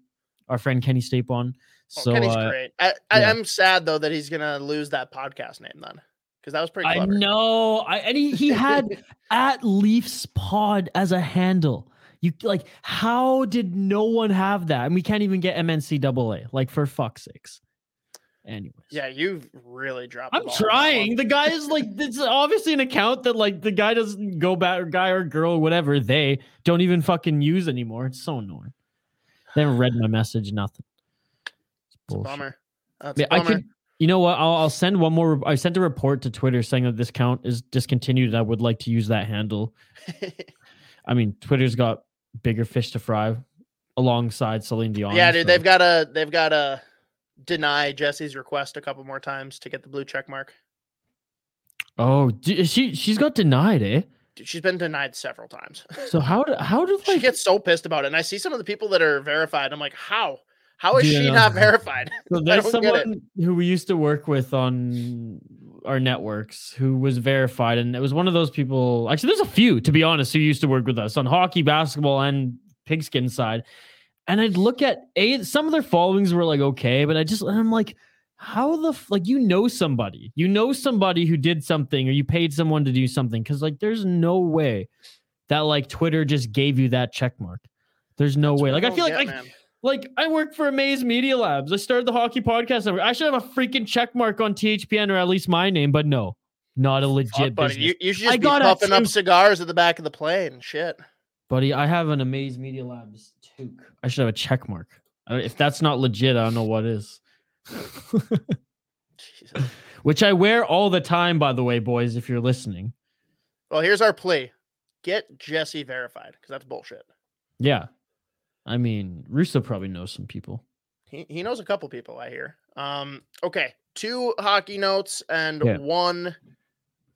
our friend Kenny Stapleton.
Oh,
So
Kenny's
uh,
great. I, I
yeah.
am sad though that he's gonna lose that podcast name then, because that was pretty
I know. I and he, he had at Leafs Pod as a handle. You like how did no one have that? And we can't even get MNCAA. Like for fuck's sakes. Anyways.
yeah, you've really dropped.
I'm
ball on that one.
trying. The guy is like it's obviously an account that like the guy doesn't go back guy or girl, whatever, they don't even fucking use anymore. It's so annoying. They haven't read my message, nothing. It's
It's a bummer. That's
Yeah,
a
I
bummer.
could. You know what? I'll, I'll send one more. I sent a report to Twitter saying that this count is discontinued. And I would like to use that handle. I mean, Twitter's got bigger fish to fry alongside Celine Dion.
yeah, dude,
so-
they've got to they've got to deny Jesse's request a couple more times to get the blue check mark.
Oh, she she's got denied, eh?
Dude, she's been denied several times.
So how do how
she
like
gets so pissed about it, and I see some of the people that are verified. I'm like, how? How is
I
she not verified?
So there's
get
someone who we used to work with on our networks who was verified, and it was one of those people. Actually, there's a few, to be honest, who used to work with us on hockey, basketball, and pigskin side. And I'd look at a some of their followings were like okay, but I just and I'm like, how the f- like you know somebody, you know somebody who did something, or you paid someone to do something, because like there's no way that like Twitter just gave you that check mark. There's no
That's
way. Like I feel like
get,
I. like I work for Amaze Media Labs. I started the hockey podcast. network. I should have a freaking check mark on THPN or at least my name, but no, not a legit
Fuck, buddy.
business.
You, you should
I
just be
got
puffing up cigars at the back of the plane. Shit.
Buddy, I have an Amaze Media Labs toque. I should have a check mark. If that's not legit, I don't know what is. Which I wear all the time, by the way, boys. If you're listening,
Well, here's our plea: get Jesse verified because that's bullshit.
yeah. I mean, Russo probably knows some people.
He he knows a couple people I hear. Um, okay, two hockey notes and
Yeah.
one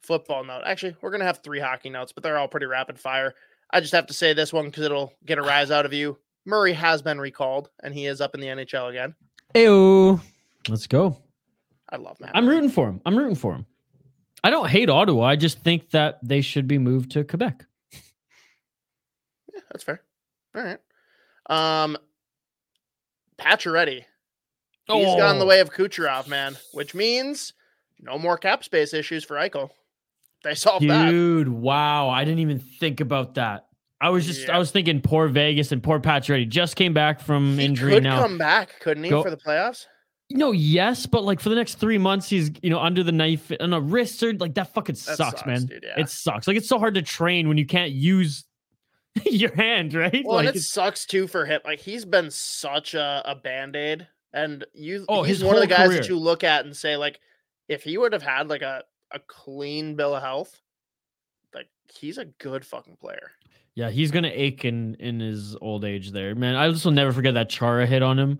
football note. Actually, we're gonna have three hockey notes, but they're all pretty rapid fire. I just have to say this one because it'll get a rise out of you. Murray has been recalled and he is up in the NHL again.
Ew. Let's go.
I love Matt.
I'm
Murray.
rooting for him. I'm rooting for him. I don't hate Ottawa. I just think that they should be moved to Quebec.
Yeah, that's fair. All right. Um, Pacioretty. He's gone the
Oh.
way of Kucherov, man, which means no more cap space issues for Eichel. They solved that.
Dude, wow. I didn't even think about that. I was just
Yeah.
I was thinking poor Vegas and poor Pacioretty just came back from
He
injury
could
now.
come back, couldn't he,
Go-
for the playoffs?
No, yes, but like for the next three months, he's you know under the knife and a wrist or Like that fucking
That
sucks, man.
dude, yeah.
It sucks. Like it's so hard to train when you can't use your hand, right?
well,
like
and it sucks too for him. Like he's been such a, a band aid, and you.
Oh,
he's one of the guys that you look at and say, like, if he would have had like a a clean bill of health, like he's a good fucking player.
yeah, he's gonna ache in in his old age. There, man. I just will never forget that Chara hit on him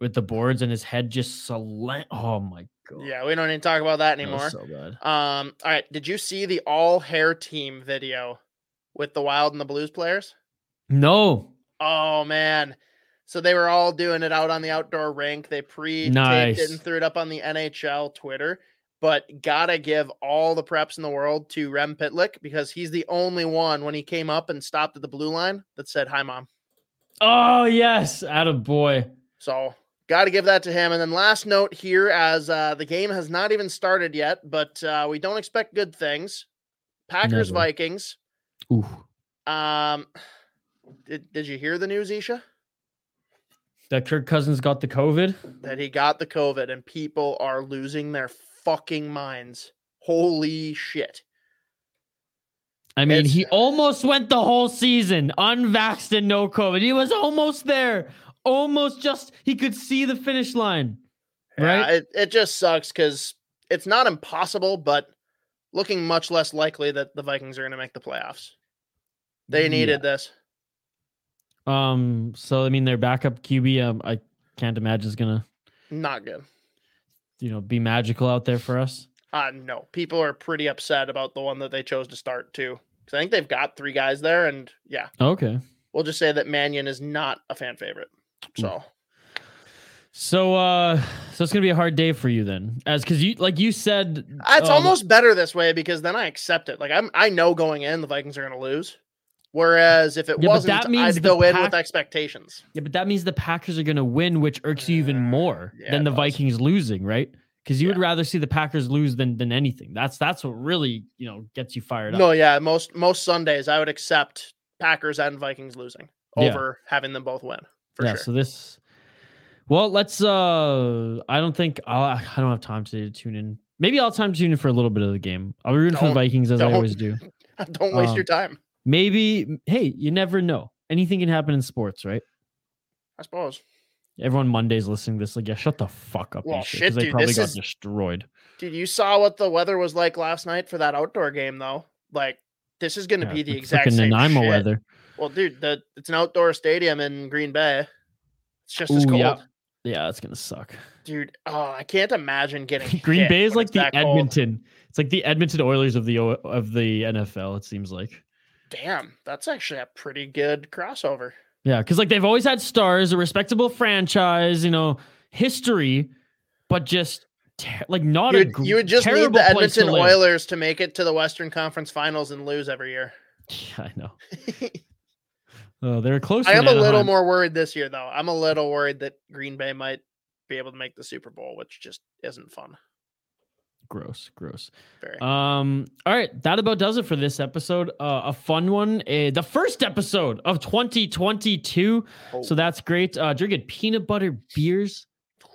with the boards and his head just slant. Oh my god.
Yeah, we don't need to talk about that
That
anymore.
so bad.
Um, all right. Did you see the all hair team video with the Wild and the Blues players?
No.
Oh man. So they were all doing it out on the outdoor rink. They pre taped it and threw it up on the NHL Twitter. But gotta give all the preps in the world to Rem Pitlick because he's the only one when he came up and stopped at the blue line that said hi mom.
Oh yes, out of boy.
So got to give that to him. And then last note here, as uh, the game has not even started yet, but uh, we don't expect good things. Packers. Vikings.
Ooh.
Um, did did you hear the news, Isha?
That Kirk Cousins got the COVID.
That he got the COVID and people are losing their fucking minds. Holy shit!
I mean,
It's-
he almost went the whole season unvaxxed and no COVID. He was almost there. Almost just he could see the finish line.
Yeah,
Right?
it, it just sucks because it's not impossible, but looking much less likely that the Vikings are going to make the playoffs. They
Yeah.
needed this.
Um, so I mean their backup QB, um, I can't imagine is gonna,
Not good.
you know, be magical out there for us.
Uh no. People are pretty upset about the one that they chose to start too. Because I think they've got three guys there, and yeah,
Okay.
we'll just say that Mannion is not a fan favorite. So
So uh so it's gonna be a hard day for you then. As because you like you said
it's
um,
almost better this way because then I accept it. Like I'm I know going in the Vikings are gonna lose. Whereas if it
Yeah,
wasn't,
that means
I'd go in with expectations.
Yeah, but that means the Packers are gonna win, which irks you even
Uh,
more
yeah,
than the
does.
Vikings losing, right? Because you would rather see the Packers lose than than anything. That's that's what really, you know, gets you fired up.
No, yeah, most most Sundays I would accept Packers and Vikings losing over having them both win for
yeah,
sure.
so this well, let's uh I don't think I'll, I don't have time to tune in. Maybe I'll time to tune in for a little bit of the game. I'll be rooting for the Vikings as I
don't.
always do.
Don't waste
um,
your time.
Maybe hey, you never know. Anything can happen in sports, right?
I suppose.
Everyone Monday's listening to this, like, yeah, shut the fuck up.
Well,
'cause
shit,
they
dude,
probably
this
got
is-
destroyed.
Dude, you saw what the weather was like last night for that outdoor game, though. Like, this is going to
Yeah,
be the exact
frickin'
same
Nanaimo
shit.
weather.
Well, dude, the it's an outdoor stadium in Green Bay. It's just as
Ooh,
cold,
yeah. Yeah, it's gonna suck.
dude. Oh, I can't imagine getting
Green Bay is like the
that cold.
Edmonton. It's like the Edmonton Oilers of the of the NFL. It seems like.
Damn, that's actually a pretty good crossover.
Yeah, because like they've always had stars, a respectable franchise, you know, history, but just ter- like not
You
a gr-
you would just need the
place to
Edmonton. Oilers to make it to the Western Conference Finals and lose every year.
Yeah, I know. Uh, they're close.
I am a little more worried this year, though. I'm a little worried that Green Bay might be able to make the Super Bowl, which just isn't fun.
gross, gross.
Very.
Um, all right, that about does it for this episode. Uh, a fun one, uh, the first episode of 2022.
Oh.
So that's great. Uh, drinking peanut butter beers.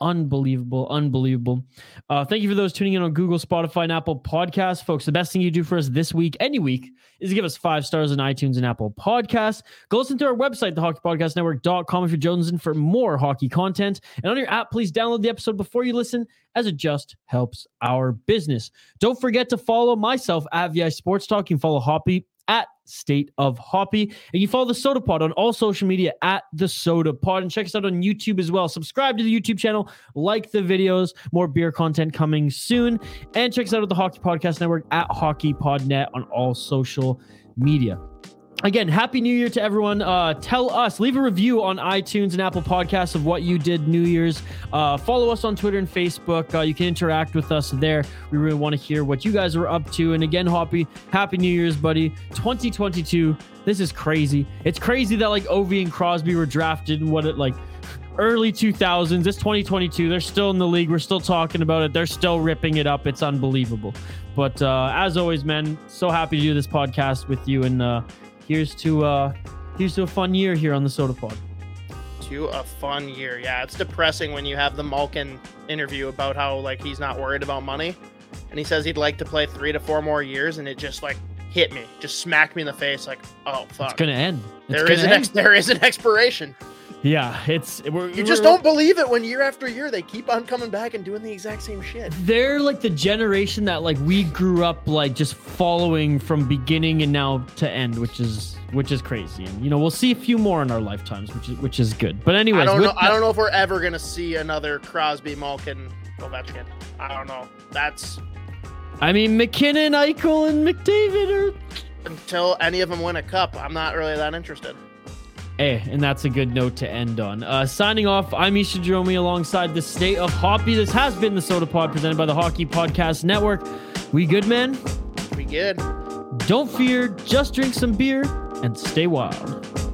Unbelievable, unbelievable. Uh, thank you for those tuning in on Google, Spotify, and Apple Podcasts, folks. The best thing you do for us this week, any week, is give us five stars on iTunes and Apple Podcasts. Go listen to our website, thehockeypodcastnetwork.com, if you're jonesing for more hockey content. And on your app, please download the episode before you listen, as it just helps our business. Don't forget to follow myself at VI Sports Talk. You can follow Hoppy at State of Hoppy. And you follow the Sota Pod on all social media at the Sota Pod. And check us out on YouTube as well. Subscribe to the YouTube channel, like the videos, more beer content coming soon. And check us out at the Hockey Podcast Network at HockeyPodNet on all social media. Again, happy New Year to everyone. Uh, tell us, leave a review on iTunes and Apple Podcasts of what you did New Year's. Uh, follow us on Twitter and Facebook. Uh, you can interact with us there. We really want to hear what you guys are up to. And again, Hoppy, happy New Year's, buddy. 2022. This is crazy. It's crazy that like Ovi and Crosby were drafted in what it like early 2000s. It's 2022. They're still in the league. We're still talking about it. They're still ripping it up. It's unbelievable. But uh, as always, man, so happy to do this podcast with you. And uh, here's to uh, here's to a fun year here on the Sota Pod.
to a fun year. Yeah, it's depressing when you have the Malkin interview about how like he's not worried about money, and he says he'd like to play three to four more years, and it just like hit me, just smacked me in the face, like oh fuck,
It's gonna end. It's
there is an ex- there is an expiration.
Yeah. It's we're,
You just
we're-
don't believe it when year after year they keep on coming back and doing the exact same shit.
they're like the generation that like we grew up like just following from beginning and now to end which is which is crazy and you know we'll see a few more in our lifetimes which is which is good but anyways
I don't know. I don't know if we're ever gonna see another Crosby, Malkin, Ovechkin. I don't know. That's
i mean MacKinnon eichel and mcdavid are
until any of them win a cup. I'm not really that interested.
Hey, and that's a good note to end on. Uh, signing off, I'm Isha Jeromy alongside the state of Hoppy. This has been the Sota Pod presented by the Hockey Podcast Network. We good, man?
We good.
Don't fear, just drink some beer and stay wild.